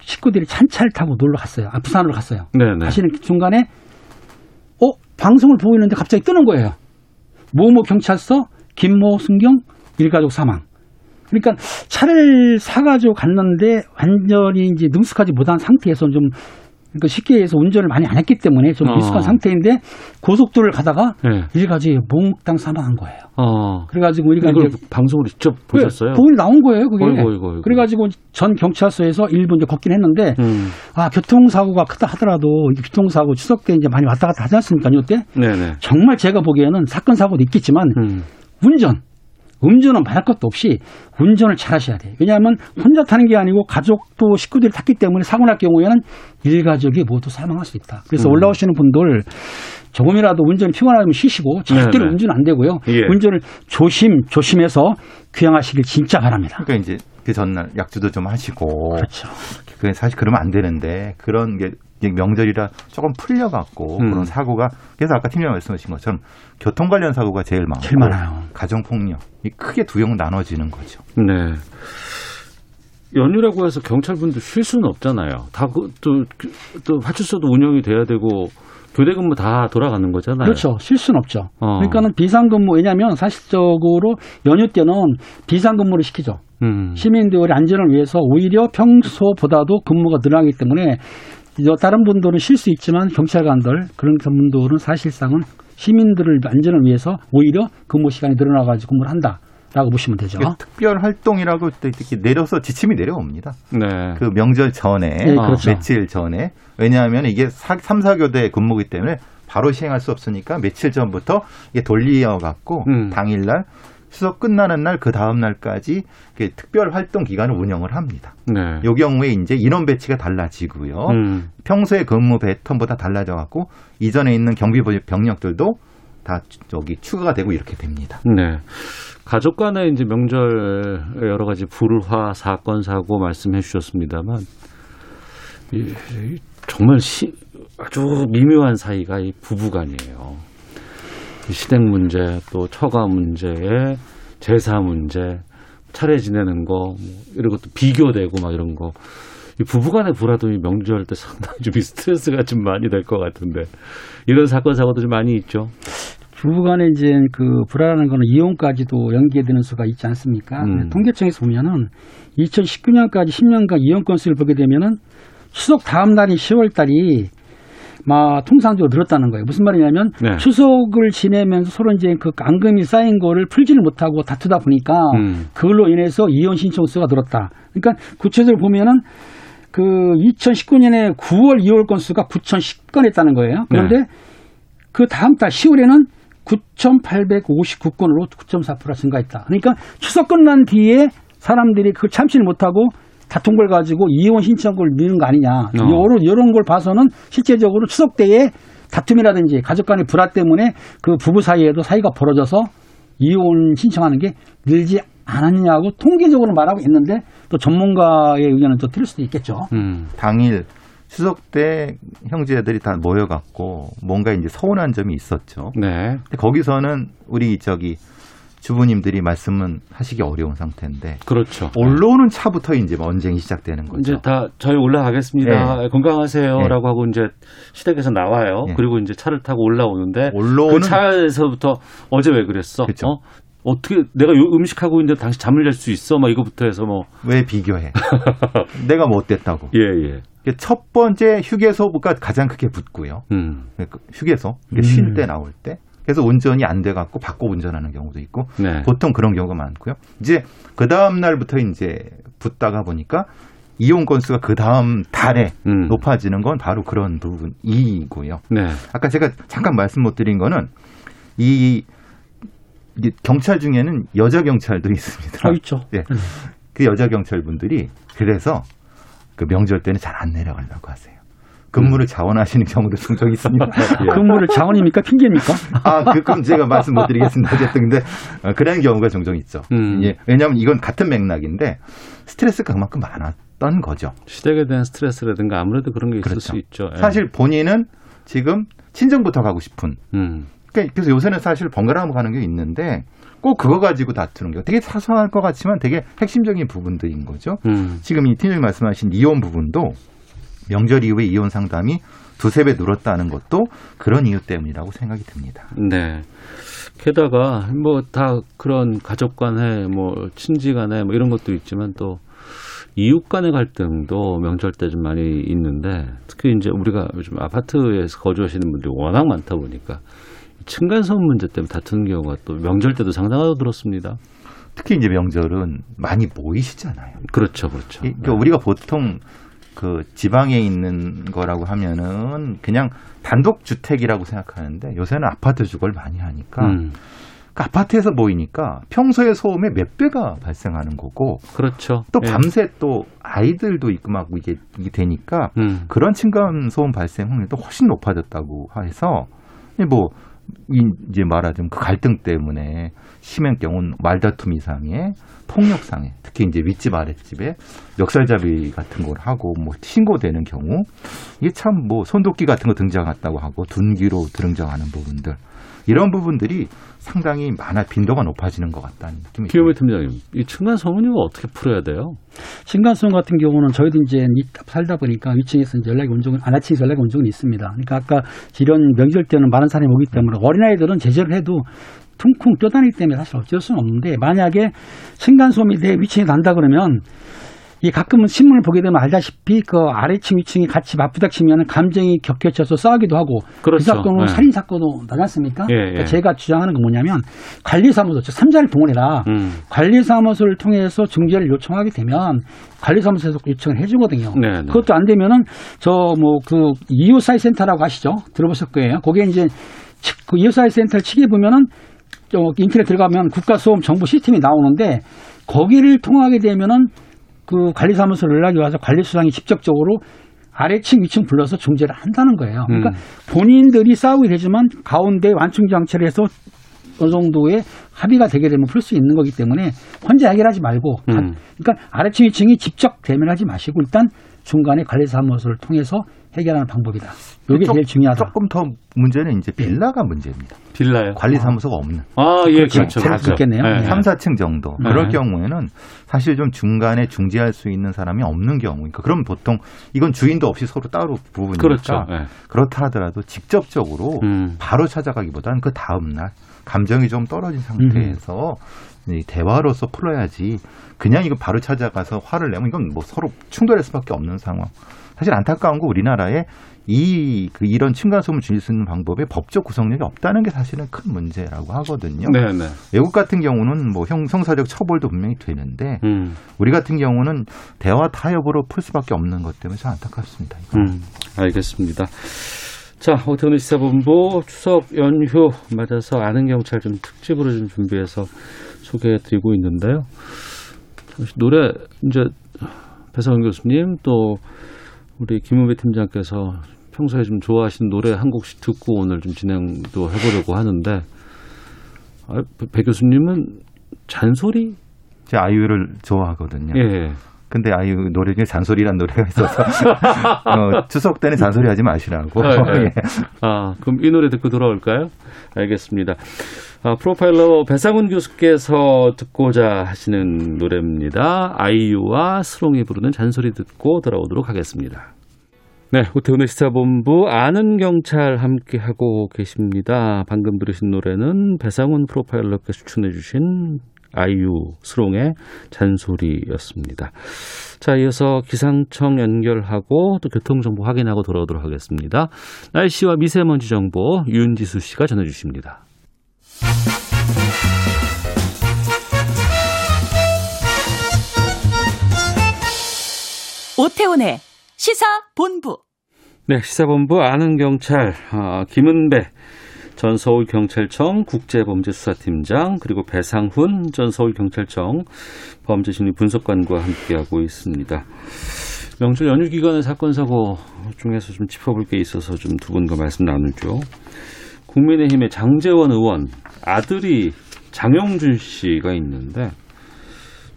식구들이 찬차를 타고 놀러 갔어요. 아, 부산으로 갔어요. 네네. 가시는 중간에 어 방송을 보고 있는데 갑자기 뜨는 거예요. 모모 경찰서 김모 순경 일가족 사망. 그러니까 차를 사가지고 갔는데 완전히 이제 능숙하지 못한 상태에서 좀 그러니까 쉽게 해서 운전을 많이 안 했기 때문에 좀 어. 미숙한 상태인데 고속도로를 가다가 네. 일가족이 몽땅 사망한 거예요. 어. 그래가지고 우리가 이걸 이제 방송으로 직접 보셨어요? 보이 나온 거예요, 그게. 어이구, 어이구, 어이구. 그래가지고 전 경찰서에서 일부 이제 걷긴 했는데 음. 아 교통사고가 크다 하더라도 이 교통사고 추석 때 이제 많이 왔다 갔다 하지 않습니까? 이때 네네. 정말 제가 보기에는 사건 사고도 있겠지만 음. 운전 음주는 말할 것도 없이 운전을 잘 하셔야 돼요. 왜냐하면 혼자 타는 게 아니고 가족도 식구들이 탔기 때문에 사고 날 경우에는 일가족이 모두 사망할 수 있다. 그래서 음. 올라오시는 분들 조금이라도 운전이 피곤하면 쉬시고 절대로 네네. 운전 안 되고요. 예. 운전을 조심 조심해서 귀향하시길 진짜 바랍니다. 그러니까 이제 그 전날 약주도 좀 하시고 그렇죠. 그게 사실 그러면 안 되는데 그런 게 명절이라 조금 풀려갖고 음. 그런 사고가 그래서 아까 팀장님 말씀하신 것처럼 교통 관련 사고가 제일 많고 제일 많아요. 가정 폭력 이 크게 두 형 나눠지는 거죠. 네. 연휴라고 해서 경찰분들 쉴 수는 없잖아요. 다또또 또 파출소도 운영이 돼야 되고 교대 근무 다 돌아가는 거잖아요. 그렇죠. 실수는 없죠. 어. 그러니까는 비상근무 왜냐하면 사실적으로 연휴 때는 비상근무를 시키죠. 음. 시민들의 안전을 위해서 오히려 평소보다도 근무가 늘어나기 때문에 다른 분들은 쉴 수 있지만 경찰관들 그런 분들은 사실상은 시민들을 안전을 위해서 오히려 근무 시간이 늘어나가지고 근무를 한다 라고 보시면 되죠. 특별 활동이라고 이렇게 내려서 지침이 내려옵니다. 네. 그 명절 전에 네, 그렇죠. 며칠 전에 왜냐하면 이게 3, 4교대 근무기 때문에 바로 시행할 수 없으니까 며칠 전부터 이게 돌리어 갖고 음. 당일날 추석 끝나는 날 그 다음 날까지 그 특별 활동 기간을 운영을 합니다. 네. 요 경우에 이제 인원 배치가 달라지고요. 음. 평소에 근무 패턴보다 달라져 갖고 이전에 있는 경비 병력들도 다 저기 추가가 되고 이렇게 됩니다. 네. 가족 간의 이제 명절 여러 가지 불화, 사건, 사고 말씀해 주셨습니다만, 정말 시, 아주 미묘한 사이가 이 부부간이에요. 이 시댁 문제, 또 처가 문제에 제사 문제, 차례 지내는 거, 뭐 이런 것도 비교되고 막 이런 거. 이 부부간의 불화도 이 명절 때 상당히 좀 스트레스가 좀 많이 될 것 같은데, 이런 사건, 사고도 좀 많이 있죠. 부부간에 이제 그 불안한 거는 이혼까지도 연계되는 수가 있지 않습니까? 음. 통계청에서 보면은 2019년까지 10년간 이혼 건수를 보게 되면은 추석 다음 날인 10월 달이 막 통상적으로 늘었다는 거예요. 무슨 말이냐면 네. 추석을 지내면서 서로 이제 그 앙금이 쌓인 거를 풀지를 못하고 다투다 보니까 음. 그걸로 인해서 이혼 신청 수가 늘었다. 그러니까 구체적으로 보면은 그 2019년에 9월 이혼 건수가 9,010건 했다는 거예요. 그런데 네. 그 다음 달 10월에는 9,859건으로 9.4% 증가했다. 그러니까 추석 끝난 뒤에 사람들이 그걸 참지를 못하고 다툰 걸 가지고 이혼 신청을 미는 거 아니냐. 이런, 이런 걸 봐서는 실제적으로 추석 때에 다툼이라든지 가족 간의 불화 때문에 그 부부 사이에도 사이가 벌어져서 이혼 신청하는 게 늘지 않았냐고 통계적으로 말하고 있는데 또 전문가의 의견은 또 틀릴 수도 있겠죠. 음. 당일 추석 때 형제들이 다 모여갖고 뭔가 이제 서운한 점이 있었죠. 네. 근데 거기서는 우리 저기 주부님들이 말씀은 하시기 어려운 상태인데 그렇죠. 올라오는 차부터 이제 언쟁이 시작되는 거죠. 이제 다 저희 올라가겠습니다. 건강하세요라고 하고 이제 시댁에서 나와요. 예. 그리고 이제 차를 타고 올라오는데 올라오는 그 차에서부터 어제 왜 그랬어? 그쵸. 어? 어떻게 내가 요 음식하고 있는데 당신 잠을 잘 수 있어? 막 이거부터 해서 뭐 [LAUGHS] 왜 비교해? [LAUGHS] 내가 못 됐다고. 예, 예. 첫 번째 휴게소가 가장 크게 붙고요. 음. 그 휴게소 쉴때 나올 때. 그래서 운전이 안 돼 갖고 바꿔 운전하는 경우도 있고 네. 보통 그런 경우가 많고요. 이제 그 다음 날부터 이제 붙다가 보니까 이용 건수가 그 다음 달에 음. 높아지는 건 바로 그런 부분이고요. 네. 아까 제가 잠깐 말씀 못 드린 거는 이 경찰 중에는 여자 경찰도 있습니다. 아, 있죠. 예. 그 여자 경찰 분들이 그래서 그 명절 때는 잘 안 내려가려고 하세요. 근무를 자원하시는 경우도 종종 있습니다. [LAUGHS] 예. 근무를 자원입니까? 핑계입니까? [LAUGHS] 아, 그, 그건 제가 말씀 못 드리겠습니다. 어쨌든 근데 어, 그런 경우가 종종 있죠. 음. 예. 왜냐하면 이건 같은 맥락인데 스트레스가 그만큼 많았던 거죠. 시댁에 대한 스트레스라든가 아무래도 그런 게 있을 그렇죠. 수 있죠. 예. 사실 본인은 지금 친정부터 가고 싶은 음. 그러니까 그래서 요새는 사실 번갈아 가는 게 있는데 꼭 그거 가지고 다투는 게 되게 사소할 것 같지만 되게 핵심적인 부분들인 거죠. 음. 지금 이 팀장님 말씀하신 이혼 부분도 명절 이후에 이혼 상담이 두세 배 늘었다는 것도 그런 이유 때문이라고 생각이 듭니다. 네. 게다가 뭐 다 그런 가족 간에 뭐 친지 간에 뭐 이런 것도 있지만 또 이웃 간의 갈등도 명절 때 좀 많이 있는데 특히 이제 우리가 요즘 아파트에서 거주하시는 분들이 워낙 많다 보니까 이 층간소음 문제 때문에 다투는 경우가 또 명절 때도 상당하다고 들었습니다. 특히 이제 명절은 많이 모이시잖아요. 그렇죠, 그렇죠. 이- 그러니까 우리가 보통 그 지방에 있는 거라고 하면은 그냥 단독 주택이라고 생각하는데 요새는 아파트 주거를 많이 하니까 음, 그 아파트에서 모이니까 평소의 소음의 몇 배가 발생하는 거고 그렇죠. 또 예. 밤새 또 아이들도 있고 막 이게, 이게 되니까 음, 그런 층간 소음 발생 확률도 훨씬 높아졌다고 해서 뭐 이- 이제 말하자면 그 갈등 때문에 심한 경우는 말다툼 이상의 폭력상해 특히 이제 윗집 아랫집에 멱살잡이 같은 걸 하고 뭐 신고되는 경우 이게 참 뭐 손도끼 같은 거 등장했다고 하고 둔기로 등장하는 부분들 이런 부분들이 상당히 많아 빈도가 높아지는 것 같다는 느낌이 듭니다. 팀장님, 이 층간 소음은 어떻게 풀어야 돼요? 층간소음 같은 경우는 저희도 이제 이- 살다 보니까 위층에서 연락이 온 적은 아래층에서 연락이 온 적은 있습니다. 그러니까 아까 이런 명절 때는 많은 사람이 오기 때문에 어린아이들은 제재를 해도 퉁퉁 뛰어다니기 때문에 사실 어쩔 수는 없는데 만약에 층간소음이 내 위층에 난다 그러면 이 가끔은 신문을 보게 되면 알다시피 그 아래층 위층이 같이 맞부닥치면 감정이 격해져서 싸우기도 하고 그렇죠. 그 사건은 네. 살인 사건도 나지 않습니까? 예, 그러니까 예. 제가 주장하는 건 뭐냐면 관리사무소 즉 삼자를 동원해라. 음. 관리사무소를 통해서 중재를 요청하게 되면 관리사무소에서 요청을 해주거든요. 네, 네. 그것도 안 되면은 저 뭐 그 이웃사회 센터라고 아시죠? 들어보실 거예요. 거기에 이제 치- 그 이웃사회 센터를 치게 보면은 저 인터넷 들어가면 국가소음 정보 시스템이 나오는데 거기를 통하게 되면은 그 관리사무소 연락이 와서 관리수장이 직접적으로 아래층, 위층 불러서 중재를 한다는 거예요. 그러니까 음. 본인들이 싸우게 되지만 가운데 완충 장치를 해서 어느 정도의 합의가 되게 되면 풀 수 있는 거기 때문에 혼자 해결하지 말고 가- 음. 그러니까 아래층 위층이 직접 대면하지 마시고 일단 중간에 관리사무소를 통해서 해결하는 방법이다. 이게 조- 제일 중요하다. 조금 더 문제는 이제 빌라가 문제입니다. 빌라요? 관리사무소가 없는. 아, 예, 그렇죠. 그렇죠. 제일 맞죠. 그렇겠네요. 예, 네. 예. 3, 4층 정도. 네. 그럴 경우에는 사실 좀 중간에 중재할 수 있는 사람이 없는 경우. 그러니까 그럼 보통 이건 주인도 없이 서로 따로 부부니까 그렇죠. 예. 그렇다 하더라도 직접적으로 음. 바로 찾아가기보다는 그 다음 날 감정이 좀 떨어진 상태에서 이 대화로서 풀어야지 그냥 이거 바로 찾아가서 화를 내면 이건 뭐 서로 충돌할 수밖에 없는 상황. 사실 안타까운 거 우리나라에 이, 그 이런 층간소음을 줄일 수 있는 방법에 법적 구성력이 없다는 게 사실은 큰 문제라고 하거든요. 네, 네. 외국 같은 경우는 뭐 형, 형사적 처벌도 분명히 되는데 음. 우리 같은 경우는 대화 타협으로 풀 수밖에 없는 것 때문에 참 안타깝습니다. 음, 알겠습니다. 자, 오태훈의 시사본부 추석 연휴 맞아서 아는 경찰 좀 특집으로 좀 준비해서 소개해드리고 있는데요. 노래 이제 배상훈 교수님 또 우리 김은배 팀장께서 평소에 좀 좋아하시는 노래 한 곡씩 듣고 오늘 좀 진행도 해보려고 하는데 아, 배 교수님은 잔소리? 제 아이유를 좋아하거든요. 예. 근데 아이유 노래 중에 잔소리란 노래가 있어서 [LAUGHS] 어, 추석 때는 잔소리 하지 마시라고. 네, 네. [LAUGHS] 예. 아, 그럼 이 노래 듣고 돌아올까요? 알겠습니다. 아, 프로파일러 배상훈 교수께서 듣고자 하시는 노래입니다. 아이유와 스롱이 부르는 잔소리 듣고 돌아오도록 하겠습니다. 네, 오태훈의 시사본부 아는 경찰 함께하고 계십니다. 방금 들으신 노래는 배상훈 프로파일러께서 추천해 주신 아이유 스롱의 잔소리였습니다. 자, 이어서 기상청 연결하고 또 교통정보 확인하고 돌아오도록 하겠습니다. 날씨와 미세먼지 정보 윤지수 씨가 전해주십니다. 오태훈의 시사본부. 네, 시사본부 아는 경찰 아, 김은배 전 서울경찰청 국제범죄수사팀장 그리고 배상훈 전 서울경찰청 범죄심리 분석관과 함께하고 있습니다. 명절 연휴 기간의 사건 사고 중에서 좀 짚어볼 게 있어서 좀 두 분과 말씀 나누죠. 국민의힘의 장재원 의원 아들이 장영준 씨가 있는데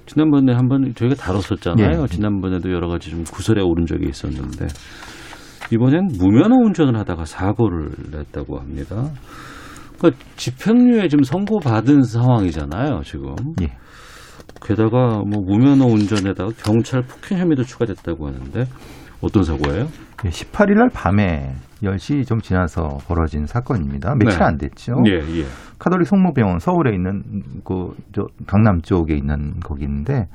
지난번에 한번 저희가 다뤘었잖아요. 예. 지난번에도 여러 가지 좀 구설에 오른 적이 있었는데 이번엔 무면허 운전을 하다가 사고를 냈다고 합니다. 그러니까 집행유예 지금 선고받은 상황이잖아요, 지금. 예. 게다가 뭐 무면허 운전에다가 경찰 폭행 혐의도 추가됐다고 하는데 어떤 사고예요? 18일 날 밤에 10시 좀 지나서 벌어진 사건입니다. 며칠 네. 안 됐죠. 예, 예. 카톨릭 성모병원 서울에 있는 그 저 강남 쪽에 있는 거기인데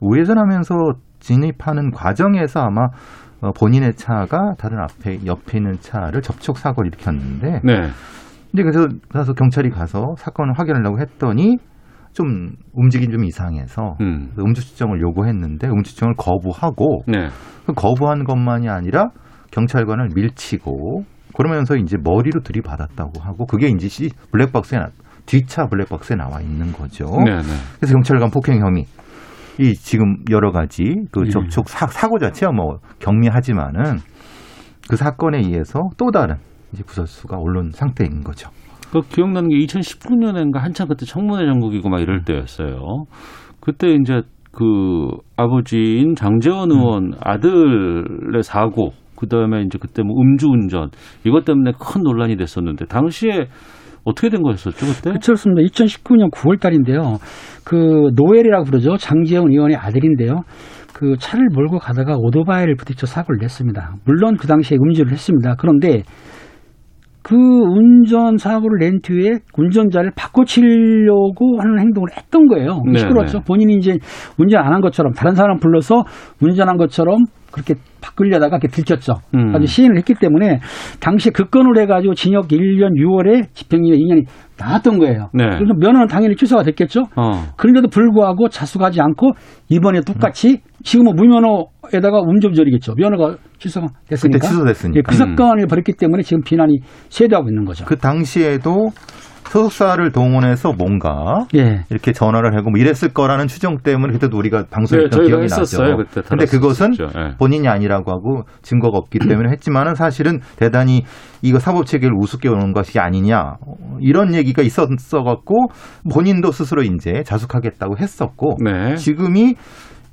우회전하면서 진입하는 과정에서 아마 어, 본인의 차가 다른 앞에 옆에 있는 차를 접촉 사고를 일으켰는데 네. 이제 그래서 가서 경찰이 가서 사건을 확인하려고 했더니 좀 움직임 좀 이상해서 음. 음주 추정을 요구했는데 음주 추정을 거부하고 네. 그 거부한 것만이 아니라 경찰관을 밀치고 그러면서 이제 머리로 들이받았다고 하고 그게 이제 시 블랙박스에 나, 뒷차 블랙박스에 나와 있는 거죠. 네, 네. 그래서 경찰관 폭행 혐의 이 지금 여러 가지 그 예. 접촉 사, 사고 자체가 뭐 경미하지만은 그 사건에 의해서 또 다른 이제 구설수가 오른 상태인 거죠. 그 기억나는 게 2019년인가 한참 그때 청문회 전국이고 막 이럴 때였어요. 그때 이제 그 아버지인 장재원 의원 아들의 사고 그다음에 이제 그때 뭐 음주운전 이것 때문에 큰 논란이 됐었는데 당시에 어떻게 된 거였었죠 그때? 그렇습니다. 2019년 9월 달인데요. 그 노엘이라고 부르죠. 장재훈 의원의 아들인데요. 그 차를 몰고 가다가 오토바이를 부딪혀 사고를 냈습니다. 물론 그 당시에 음주를 했습니다. 그런데 그 운전 사고를 낸 뒤에 운전자를 바꿔치려고 하는 행동을 했던 거예요. 네, 시끄러웠죠. 네. 본인이 이제 운전 안 한 것처럼 다른 사람 불러서 운전한 것처럼 그렇게 바꾸려다가 이렇게 들켰죠. 음. 아주 시인을 했기 때문에 당시에 그 건을 해가지고 징역 1년 6월에 집행유예 2년이 나왔던 거예요. 네. 그래서 면허는 당연히 취소가 됐겠죠. 어. 그런데도 불구하고 자숙하지 않고 이번에 똑같이 지금은 무면허에다가 음주운전이겠죠. 면허가 취소가 됐으니까. 그때 취소됐으니까. 예, 그 사건을 벌였기 때문에 지금 비난이 쇄도하고 있는 거죠. 그 당시에도 소속사를 동원해서 뭔가 예. 이렇게 전화를 하고 뭐 이랬을 거라는 추정 때문에 그때도 우리가 방송했던 네, 기억이 했었어요, 나죠. 그때 근데 그것은. 예. 본인이 아니라고 하고 증거가 없기 때문에 했지만은 사실은 대단히 이거 사법 체계를 우습게 보는 것이 아니냐 어, 이런 얘기가 있었어 갖고 본인도 스스로 이제 자숙하겠다고 했었고 네. 지금이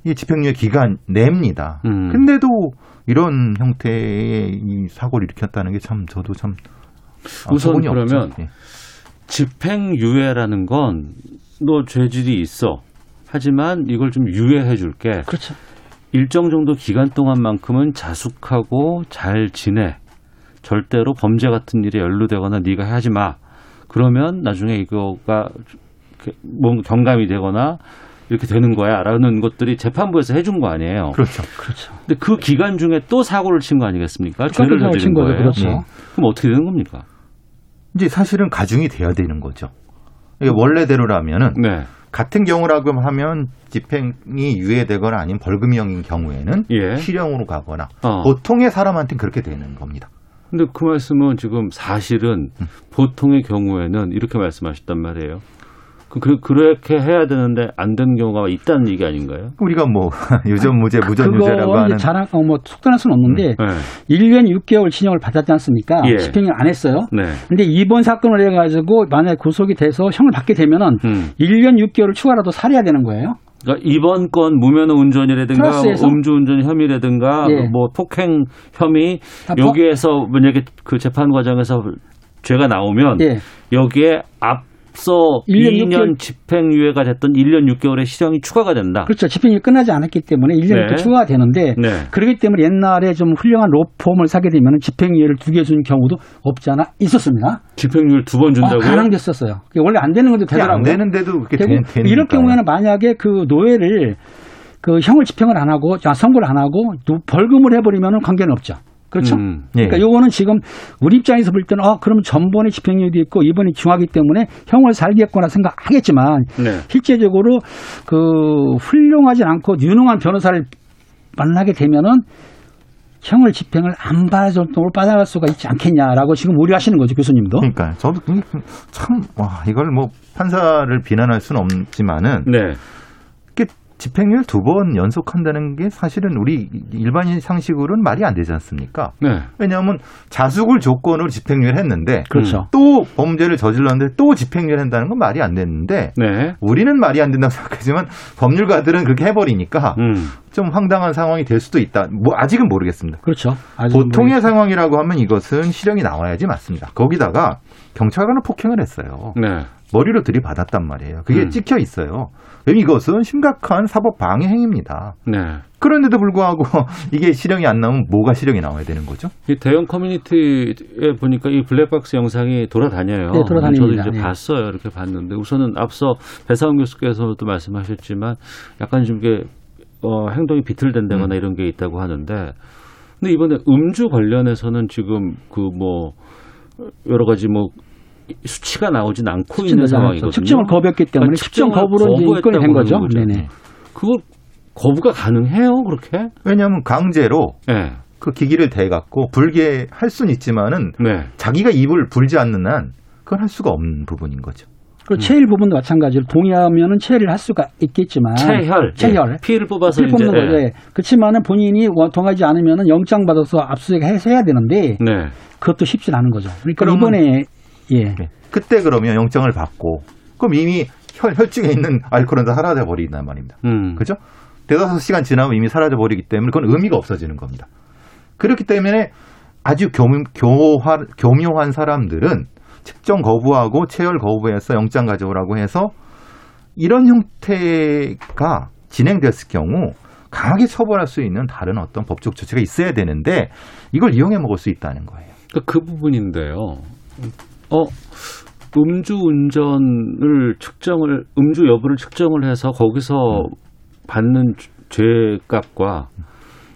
이 집행유예 기간 냅니다. 음. 근데도 이런 형태의 이 사고를 일으켰다는 게 참 저도 참 아, 우선 없죠. 그러면 예. 집행유예라는 건 너 죄질이 있어. 하지만 이걸 좀 유예해 줄게. 그렇죠. 일정 정도 기간 동안만큼은 자숙하고 잘 지내. 절대로 범죄 같은 일에 연루되거나 네가 하지 마. 그러면 나중에 이거가 뭔 경감이 되거나 이렇게 되는 거야라는 것들이 재판부에서 해준 거 아니에요. 그렇죠. 그렇죠. 근데 그 기간 중에 또 사고를 친 거 아니겠습니까? 죄를 친 거죠. 거예요. 그렇죠. 예. 그럼 어떻게 되는 겁니까? 이제 사실은 가중이 돼야 되는 거죠. 이게 원래대로라면은 네. 같은 경우라고 하면 집행이 유예되거나 아니면 벌금형인 경우에는 예. 실형으로 가거나 어. 보통의 사람한테는 그렇게 되는 겁니다. 근데 그 말씀은 지금 사실은 보통의 경우에는 이렇게 말씀하셨단 말이에요. 그, 그, 그렇게 해야 되는데 안 되는 경우가 있다는 얘기 아닌가요? 우리가 뭐 [LAUGHS] 유전 무죄, 무전유죄라고 그거 하는 이제 자랑 어, 뭐 속단할 수는 없는데 네. 1년 6개월 징역을 받았지 않습니까? 예. 집행을 안 했어요. 네. 근데 이번 사건을 해 가지고 만약에 구속이 돼서 형을 받게 되면은 음. 1년 6개월을 추가라도 살해야 되는 거예요. 그러니까 이번 건 무면허 운전이라든가? 음주운전 혐의라든가 예. 뭐 폭행 혐의 여기에서 만약에 그 재판 과정에서 죄가 나오면 예. 여기에 앞 서 1년 2년 6개월 집행유예가 됐던 1년 6개월의 실형이 추가가 된다. 그렇죠. 집행이 끝나지 않았기 때문에 1년 네. 추가가 되는데 네. 그렇기 때문에 옛날에 좀 훌륭한 로펌을 사게 되면 집행유예를 두 개 준 경우도 없지 않아 있었습니다. 집행유예를 두번 어, 준다고요? 가능됐었어요. 원래 안 되는 건데 되더라고요. 안 되는데도 그렇게 되고 되, 되는 이럴 경우에는 만약에 그 노예를 그 형을 집행을 안 하고 자, 선고를 안 하고 또 벌금을 해버리면 관계는 없죠. 그렇죠? 음. 예. 그러니까 요거는 지금 우리 입장에서 볼 때는 어 그럼 전번에 집행유예도 있고 이번에 중하기 때문에 형을 살겠구나 생각하겠지만 네. 실제적으로 그 훌륭하지 않고 유능한 변호사를 만나게 되면은 형을 집행을 안 받을 정도로 빠져갈 수가 있지 않겠냐라고 지금 우려하시는 거죠 교수님도. 그러니까 저도 그게 참와 이걸 뭐 판사를 비난할 수는 없지만은 네. 이게 집행유예 두 번 연속한다는 게 사실은 우리 일반인 상식으로는 말이 안 되지 않습니까? 네. 왜냐하면 자숙을 조건으로 집행유예를 했는데 그렇죠. 또 범죄를 저질렀는데 또 집행유예를 한다는 건 말이 안 되는데 네. 우리는 말이 안 된다고 생각하지만 법률가들은 그렇게 해버리니까 음. 좀 황당한 상황이 될 수도 있다. 뭐 아직은 모르겠습니다. 그렇죠. 아주 보통의 상황이라고 하면 이것은 실형이 나와야지 맞습니다. 거기다가 경찰관을 폭행을 했어요. 네. 머리로 들이받았단 말이에요. 그게 음. 찍혀 있어요. 이것은 심각한 사법 방해 행위입니다. 네. 그런데도 불구하고 [LAUGHS] 이게 실형이 안 나오면 뭐가 실형이 나와야 되는 거죠? 이 대형 커뮤니티에 보니까 이 블랙박스 영상이 돌아다녀요. 네, 돌아다닙니다. 저도 이제 네. 봤어요. 이렇게 봤는데 우선은 앞서 배사원 교수께서도 말씀하셨지만 약간 좀 이게 어, 행동이 음. 비틀댄다거나 이런 게 있다고 하는데 근데 이번에 음주 관련해서는 지금 그 뭐 여러 가지 뭐 수치가 나오진 않고 있는 상황이거든요. 측정을 거부했기 때문에 그러니까 측정 거부로 이제 입건이 된 거죠. 네네. 그거 거부가 가능해요, 그렇게? 왜냐하면 강제로 네. 그 기기를 대갖고 불게 할 수는 있지만은 네. 자기가 입을 불지 않는 한 그건 할 수가 없는 부분인 거죠. 그리고 체일 부분도 마찬가지로 동의하면은 체일을 할 수가 있겠지만 체혈. 체혈. 예. 피를 뽑아서 피를 이제 뽑는 거죠. 예. 예. 그렇지만은 본인이 원- 동의하지 않으면은 영장 받아서 압수수색 해서 해야 되는데 네. 그것도 쉽지 않은 거죠. 그러니까 이번에 예. 네. 그때 그러면 영장을 받고 그럼 이미 혈, 혈중에 있는 알코올은 다 사라져 버린단 말입니다. 음. 그죠? 대다섯 시간 지나면 이미 사라져 버리기 때문에 그건 의미가 없어지는 겁니다. 그렇기 때문에 아주 교, 교화, 교묘한 사람들은 측정 거부하고 체열 거부해서 영장 가져오라고 해서 이런 형태가 진행됐을 경우 강하게 처벌할 수 있는 다른 어떤 법적 조치가 있어야 되는데 이걸 이용해 먹을 수 있다는 거예요. 그러니까 그 부분인데요. 어, 음주 운전을 측정을 음주 여부를 측정을 해서 거기서 받는 죄값과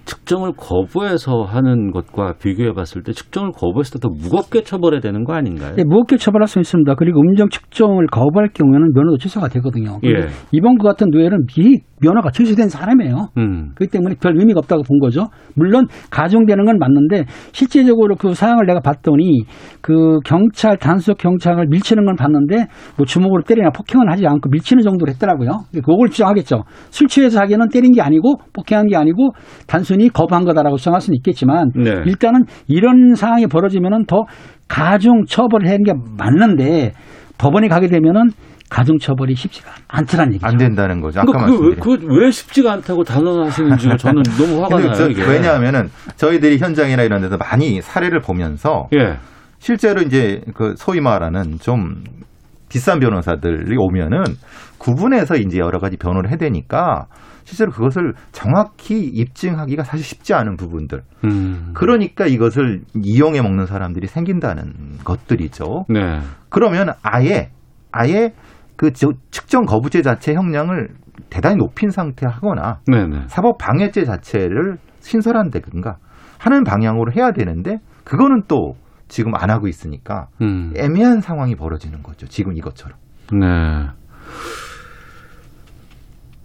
측정을 거부해서 하는 것과 비교해 봤을 때 측정을 거부했을 때 더 무겁게 처벌해야 되는 거 아닌가요? 네, 무겁게 처벌할 수 있습니다. 그리고 음정 측정을 거부할 경우에는 면허도 취소가 되거든요. 예. 이번 것 같은 노예는 미리 면허가 취소된 사람이에요. 음. 그렇기 때문에 별 의미가 없다고 본 거죠. 물론 가중되는 건 맞는데 실제적으로 그 사항을 내가 봤더니 그 경찰 단속 경찰을 밀치는 건 봤는데 뭐 주먹으로 때리나 폭행은 하지 않고 밀치는 정도로 했더라고요. 그걸 주장하겠죠. 술 취해서 하기에는 때린 게 아니고 폭행한 게 아니고 단순히 거부한 거다라고 주장할 수는 있겠지만 네. 일단은 이런 상황이 벌어지면은 더 가중 처벌을 하는 게 맞는데 법원에 가게 되면은 가중 처벌이 쉽지가 않더란 얘기죠. 안 된다는 거죠. 아까 그러니까 그게 왜, 말씀드린. 그게 왜 쉽지가 않다고 단언하시는지가 [LAUGHS] 저는 너무 화가 나요. 저- 이게. 왜냐하면은 저희들이 현장이나 이런 데서 많이 사례를 보면서 예. 실제로 이제 그 소위 말하는 좀 비싼 변호사들이 오면은 구분해서 이제 여러 가지 변호를 해대니까 실제로 그것을 정확히 입증하기가 사실 쉽지 않은 부분들. 음. 그러니까 이것을 이용해 먹는 사람들이 생긴다는 것들이죠. 네. 그러면 아예 아예 그 저- 측정 거부죄 자체 형량을 대단히 높인 상태 하거나 네네. 사법 방해죄 자체를 신설한다든가 하는 방향으로 해야 되는데 그거는 또 지금 안 하고 있으니까 음. 애매한 상황이 벌어지는 거죠. 지금 이것처럼. 네.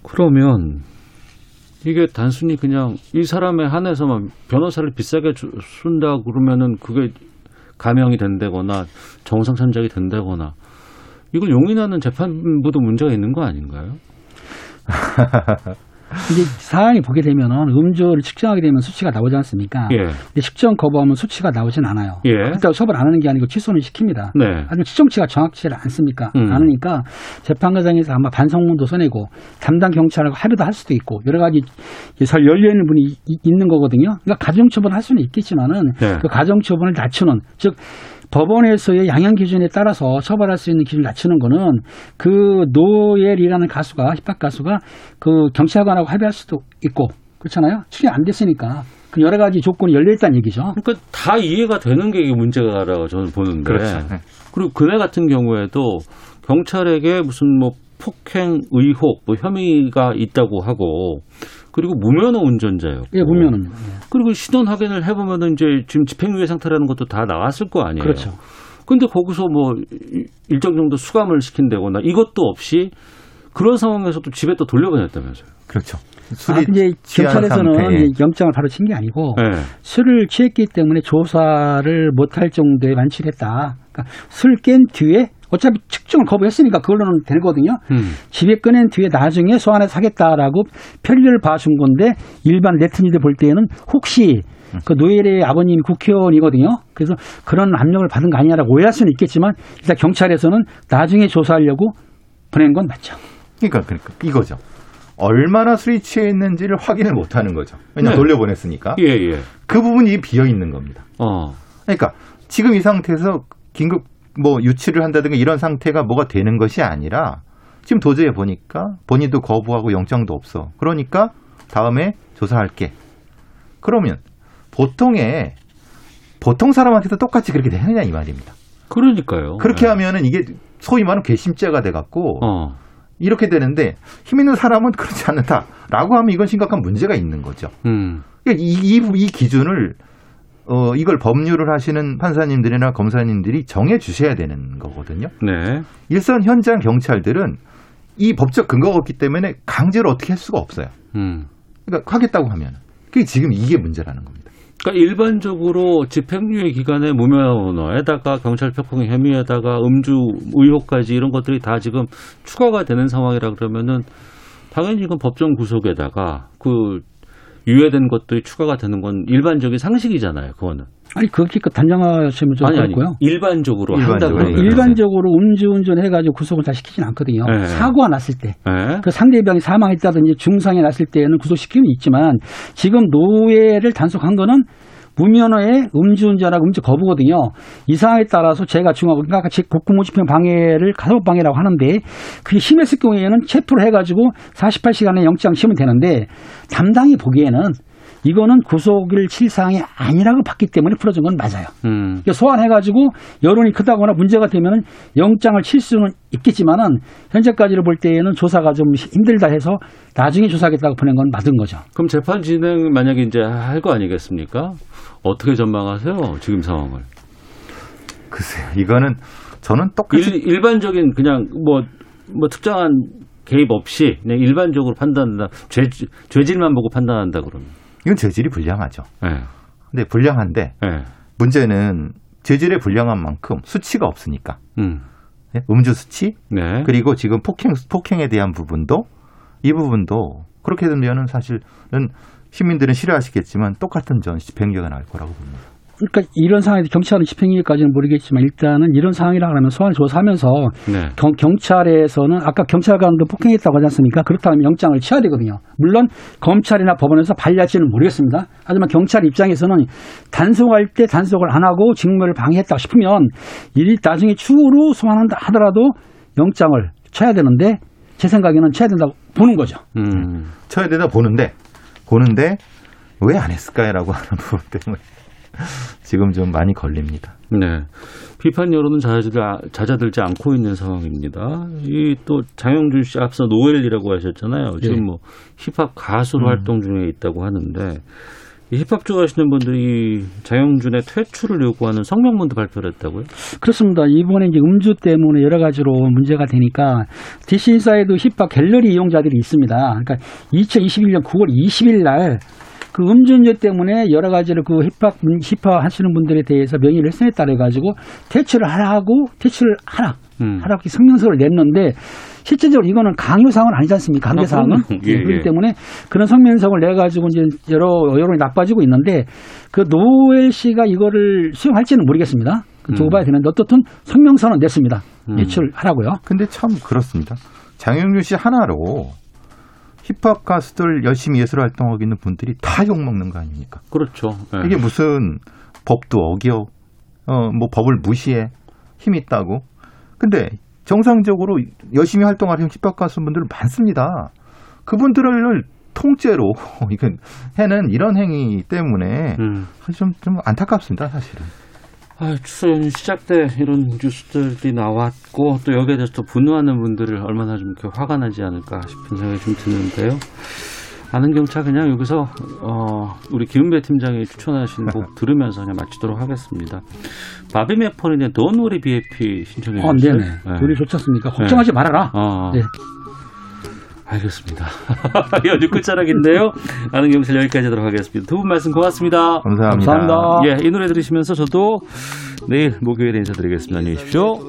그러면 이게 단순히 그냥 이 사람에 한해서만 변호사를 비싸게 주- 쓴다 그러면은 그게 감형이 된다거나 정상 참작이 된다거나 이걸 용인하는 재판부도 문제가 있는 거 아닌가요? [LAUGHS] 이제 사안이 보게 되면은 음주를 측정하게 되면 수치가 나오지 않습니까? 예. 근데 측정 거부하면 수치가 나오진 않아요. 예. 그렇다고 처벌 안 하는 게 아니고 취소는 시킵니다. 네. 하지만 측정치가 정확치를 않습니까? 음. 않으니까 재판과정에서 아마 반성문도 써내고 담당 경찰하고 합의도 할 수도 있고 여러 가지 설 열려 있는 분이 이- 있는 거거든요. 그러니까 가중처벌 할 수는 있겠지만은 네. 그 가중처벌을 낮추는 즉 법원에서의 양형 기준에 따라서 처벌할 수 있는 기준을 낮추는 거는 그 노엘이라는 가수가 힙합 가수가 그 경찰관하고 합의할 수도 있고 그렇잖아요. 출연 안 됐으니까 그 여러 가지 조건이 열려 있다는 얘기죠. 그러니까 다 이해가 되는 게 이게 문제가라고 저는 보는데. 그렇죠. 네. 그리고 그날 같은 경우에도 경찰에게 무슨 뭐 폭행 의혹, 뭐 혐의가 있다고 하고 그리고 무면허 운전자였고. 예, 무면허입니다. 예. 그리고 신원 확인을 해보면은 이제 지금 집행유예 상태라는 것도 다 나왔을 거 아니에요. 그렇죠. 근데 거기서 뭐 이- 일정 정도 수감을 시킨다거나 이것도 없이 그런 상황에서도 집에 또 돌려보냈다면서요. 그렇죠. 아, 술이 근데 경찰에서는 상태에. 이제 영장을 바로 친 게 아니고 네. 술을 취했기 때문에 조사를 못할 정도의 만취를 했다. 그러니까 술 깬 뒤에 어차피 측정을 거부했으니까 그걸로는 되거든요. 음. 집에 꺼낸 뒤에 나중에 소환해서 하겠다라고 편리를 봐준 건데 일반 네티즌들 볼 때에는 혹시 그 노엘의 아버님이 국회의원이거든요. 그래서 그런 압력을 받은 거 아니냐라고 오해할 수는 있겠지만 일단 경찰에서는 나중에 조사하려고 보낸 건 맞죠. 그러니까 그러니까 이거죠. 얼마나 술이 취해 있는지를 확인을 못 하는 거죠. 왜냐 네. 면 돌려보냈으니까. 예, 예. 그 부분이 비어 있는 겁니다. 어. 그러니까 지금 이 상태에서 긴급 뭐 유치를 한다든가 이런 상태가 뭐가 되는 것이 아니라 지금 도저히 보니까 본인도 거부하고 영장도 없어. 그러니까 다음에 조사할게. 그러면 보통의 보통 사람한테도 똑같이 그렇게 되느냐 이 말입니다. 그러니까요. 그렇게 예. 하면은 이게 소위 말하는 괘씸죄가 돼 갖고 어. 이렇게 되는데 힘 있는 사람은 그렇지 않다라고 하면 이건 심각한 문제가 있는 거죠. 음. 그러니까 이, 이, 이 기준을 어, 이걸 법률을 하시는 판사님들이나 검사님들이 정해 주셔야 되는 거거든요. 네. 일선 현장 경찰들은 이 법적 근거가 없기 때문에 강제로 어떻게 할 수가 없어요. 음. 그러니까 하겠다고 하면. 그게 지금 이게 문제라는 겁니다. 그러니까 일반적으로 집행유예 기간에 무면허에다가 경찰 폭행 혐의에다가 음주 의혹까지 이런 것들이 다 지금 추가가 되는 상황이라 그러면은 당연히 이건 법정 구속에다가 그 유예된 것들이 추가가 되는 건 일반적인 상식이잖아요. 그거는. 아니 그렇게 그 단정하시면 좀 아니 아니 그렇고요. 일반적으로 일반적으로. 한다고 네. 일반적으로 음주운전 해가지고 구속을 다 시키진 않거든요. 네. 사고가 났을 때. 네. 그 상대방이 사망했다든지 중상이 났을 때는 구속시키는 있지만 지금 노예를 단속한 거는 무면허의 음주운전하고 음주 거부거든요. 이 상황에 따라서 제가 중하고 그러니까 국무집행 방해를 가속 방해라고 하는데 그게 심했을 경우에는 체포를 해가지고 48시간에 영장 치면 되는데 담당이 보기에는 이거는 구속일 칠 사항이 아니라고 봤기 때문에 풀어준 건 맞아요. 음. 이게 소환해가지고 여론이 크다거나 문제가 되면은 영장을 칠 수는 있겠지만은 현재까지를 볼 때에는 조사가 좀 힘들다 해서 나중에 조사하겠다고 보낸 건 맞은 거죠. 그럼 재판 진행 만약에 이제 할 거 아니겠습니까? 어떻게 전망하세요? 지금 상황을. 글쎄요. 이거는 저는 똑같이 일, 일반적인 그냥 뭐, 뭐 특정한 개입 없이 그냥 일반적으로 판단한다. 죄, 죄질만 보고 판단한다 그러면. 이건 재질이 불량하죠. 예. 근데 불량한데 예. 문제는 재질의 불량한 만큼 수치가 없으니까. 음. 예? 음주 수치 네. 그리고 지금 폭행 폭행에 대한 부분도 이 부분도 그렇게 되면은 사실은 시민들은 싫어하시겠지만 똑같은 전 집행유예가 나올 거라고 봅니다. 그러니까 이런 상황에서 경찰은 집행유예까지는 모르겠지만 일단은 이런 상황이라 하면 소환 조사하면서 네. 경, 경찰에서는 아까 경찰관도 폭행했다고 하지 않습니까? 그렇다면 영장을 쳐야 되거든요. 물론 검찰이나 법원에서 발리할지는 모르겠습니다. 하지만 경찰 입장에서는 단속할 때 단속을 안 하고 직무를 방해했다 싶으면 이 나중에 추후로 소환한다 하더라도 영장을 쳐야 되는데 제 생각에는 쳐야 된다고 보는 거죠. 음. 쳐야 되다 보는데 보는데 왜 안 했을까요라고 하는 부분 때문에 [LAUGHS] 지금 좀 많이 걸립니다. 네. 비판 여론은 잦아들, 잦아들 지 않고 있는 상황입니다. 이 또 장영준 씨 앞서 노엘이라고 하셨잖아요. 지금 네. 뭐 힙합 가수로 활동 중에 있다고 하는데 이 힙합 좋아하시는 분들이 장영준의 퇴출을 요구하는 성명문도 발표를 했다고요? 그렇습니다. 이번에 이제 음주 때문에 여러 가지로 문제가 되니까 DC 인사에도 힙합 갤러리 이용자들이 있습니다. 그러니까 2021년 9월 20일 날 그 음주운전 때문에 여러 가지로 그 힙합, 힙합 하시는 분들에 대해서 명의를 훼손에 따라 가지고 퇴출을 하라고 퇴출을 하라. 음. 하라고 성명서를 냈는데 실제적으로 이거는 강요사항은 아니지 않습니까? 강제사항은. 아, 그럼요. 예, 그렇기 예. 때문에 그런 성명서를 내 가지고 이제 여러 여론이 나빠지고 있는데 그 노엘 씨가 이거를 수용할지는 모르겠습니다. 그 두고 음. 봐야 되는데 어떻든 성명서는 냈습니다. 음. 제출하라고요. 근데 참 그렇습니다. 장영준 씨 하나로 힙합 가수들 열심히 예술 활동하고 있는 분들이 다 욕먹는 거 아닙니까? 그렇죠. 네. 이게 무슨 법도 어겨, 어, 뭐 법을 무시해, 힘 있다고. 근데 정상적으로 열심히 활동하는 힙합 가수분들 많습니다. 그분들을 통째로 [LAUGHS] 이건 해는 이런 행위 때문에 음. 좀, 좀 안타깝습니다, 사실은. 아, 추석 연휴 시작 때 이런 뉴스들이 나왔고 또 여기에 대해서 또 분노하는 분들을 얼마나 좀 이렇게 화가 나지 않을까 싶은 생각이 좀 드는데요. 아는 경찰 그냥 여기서 어, 우리 김은배 팀장이 추천하신 곡 [LAUGHS] 들으면서 그냥 마치도록 하겠습니다. 바비 메퍼린의 Don't Worry BAP 신청해 아, 주셨어요. 네네. 우리 좋지 않습니까? 걱정하지 말아라. 어, 네. 알겠습니다. [LAUGHS] 연휴 끝자락인데요. 아는 경찰 여기까지 하도록 하겠습니다. 두 분 말씀 고맙습니다. 감사합니다. 감사합니다. 예, 이 노래 들으시면서 저도 내일 목요일에 인사드리겠습니다. 안녕히 계십시오.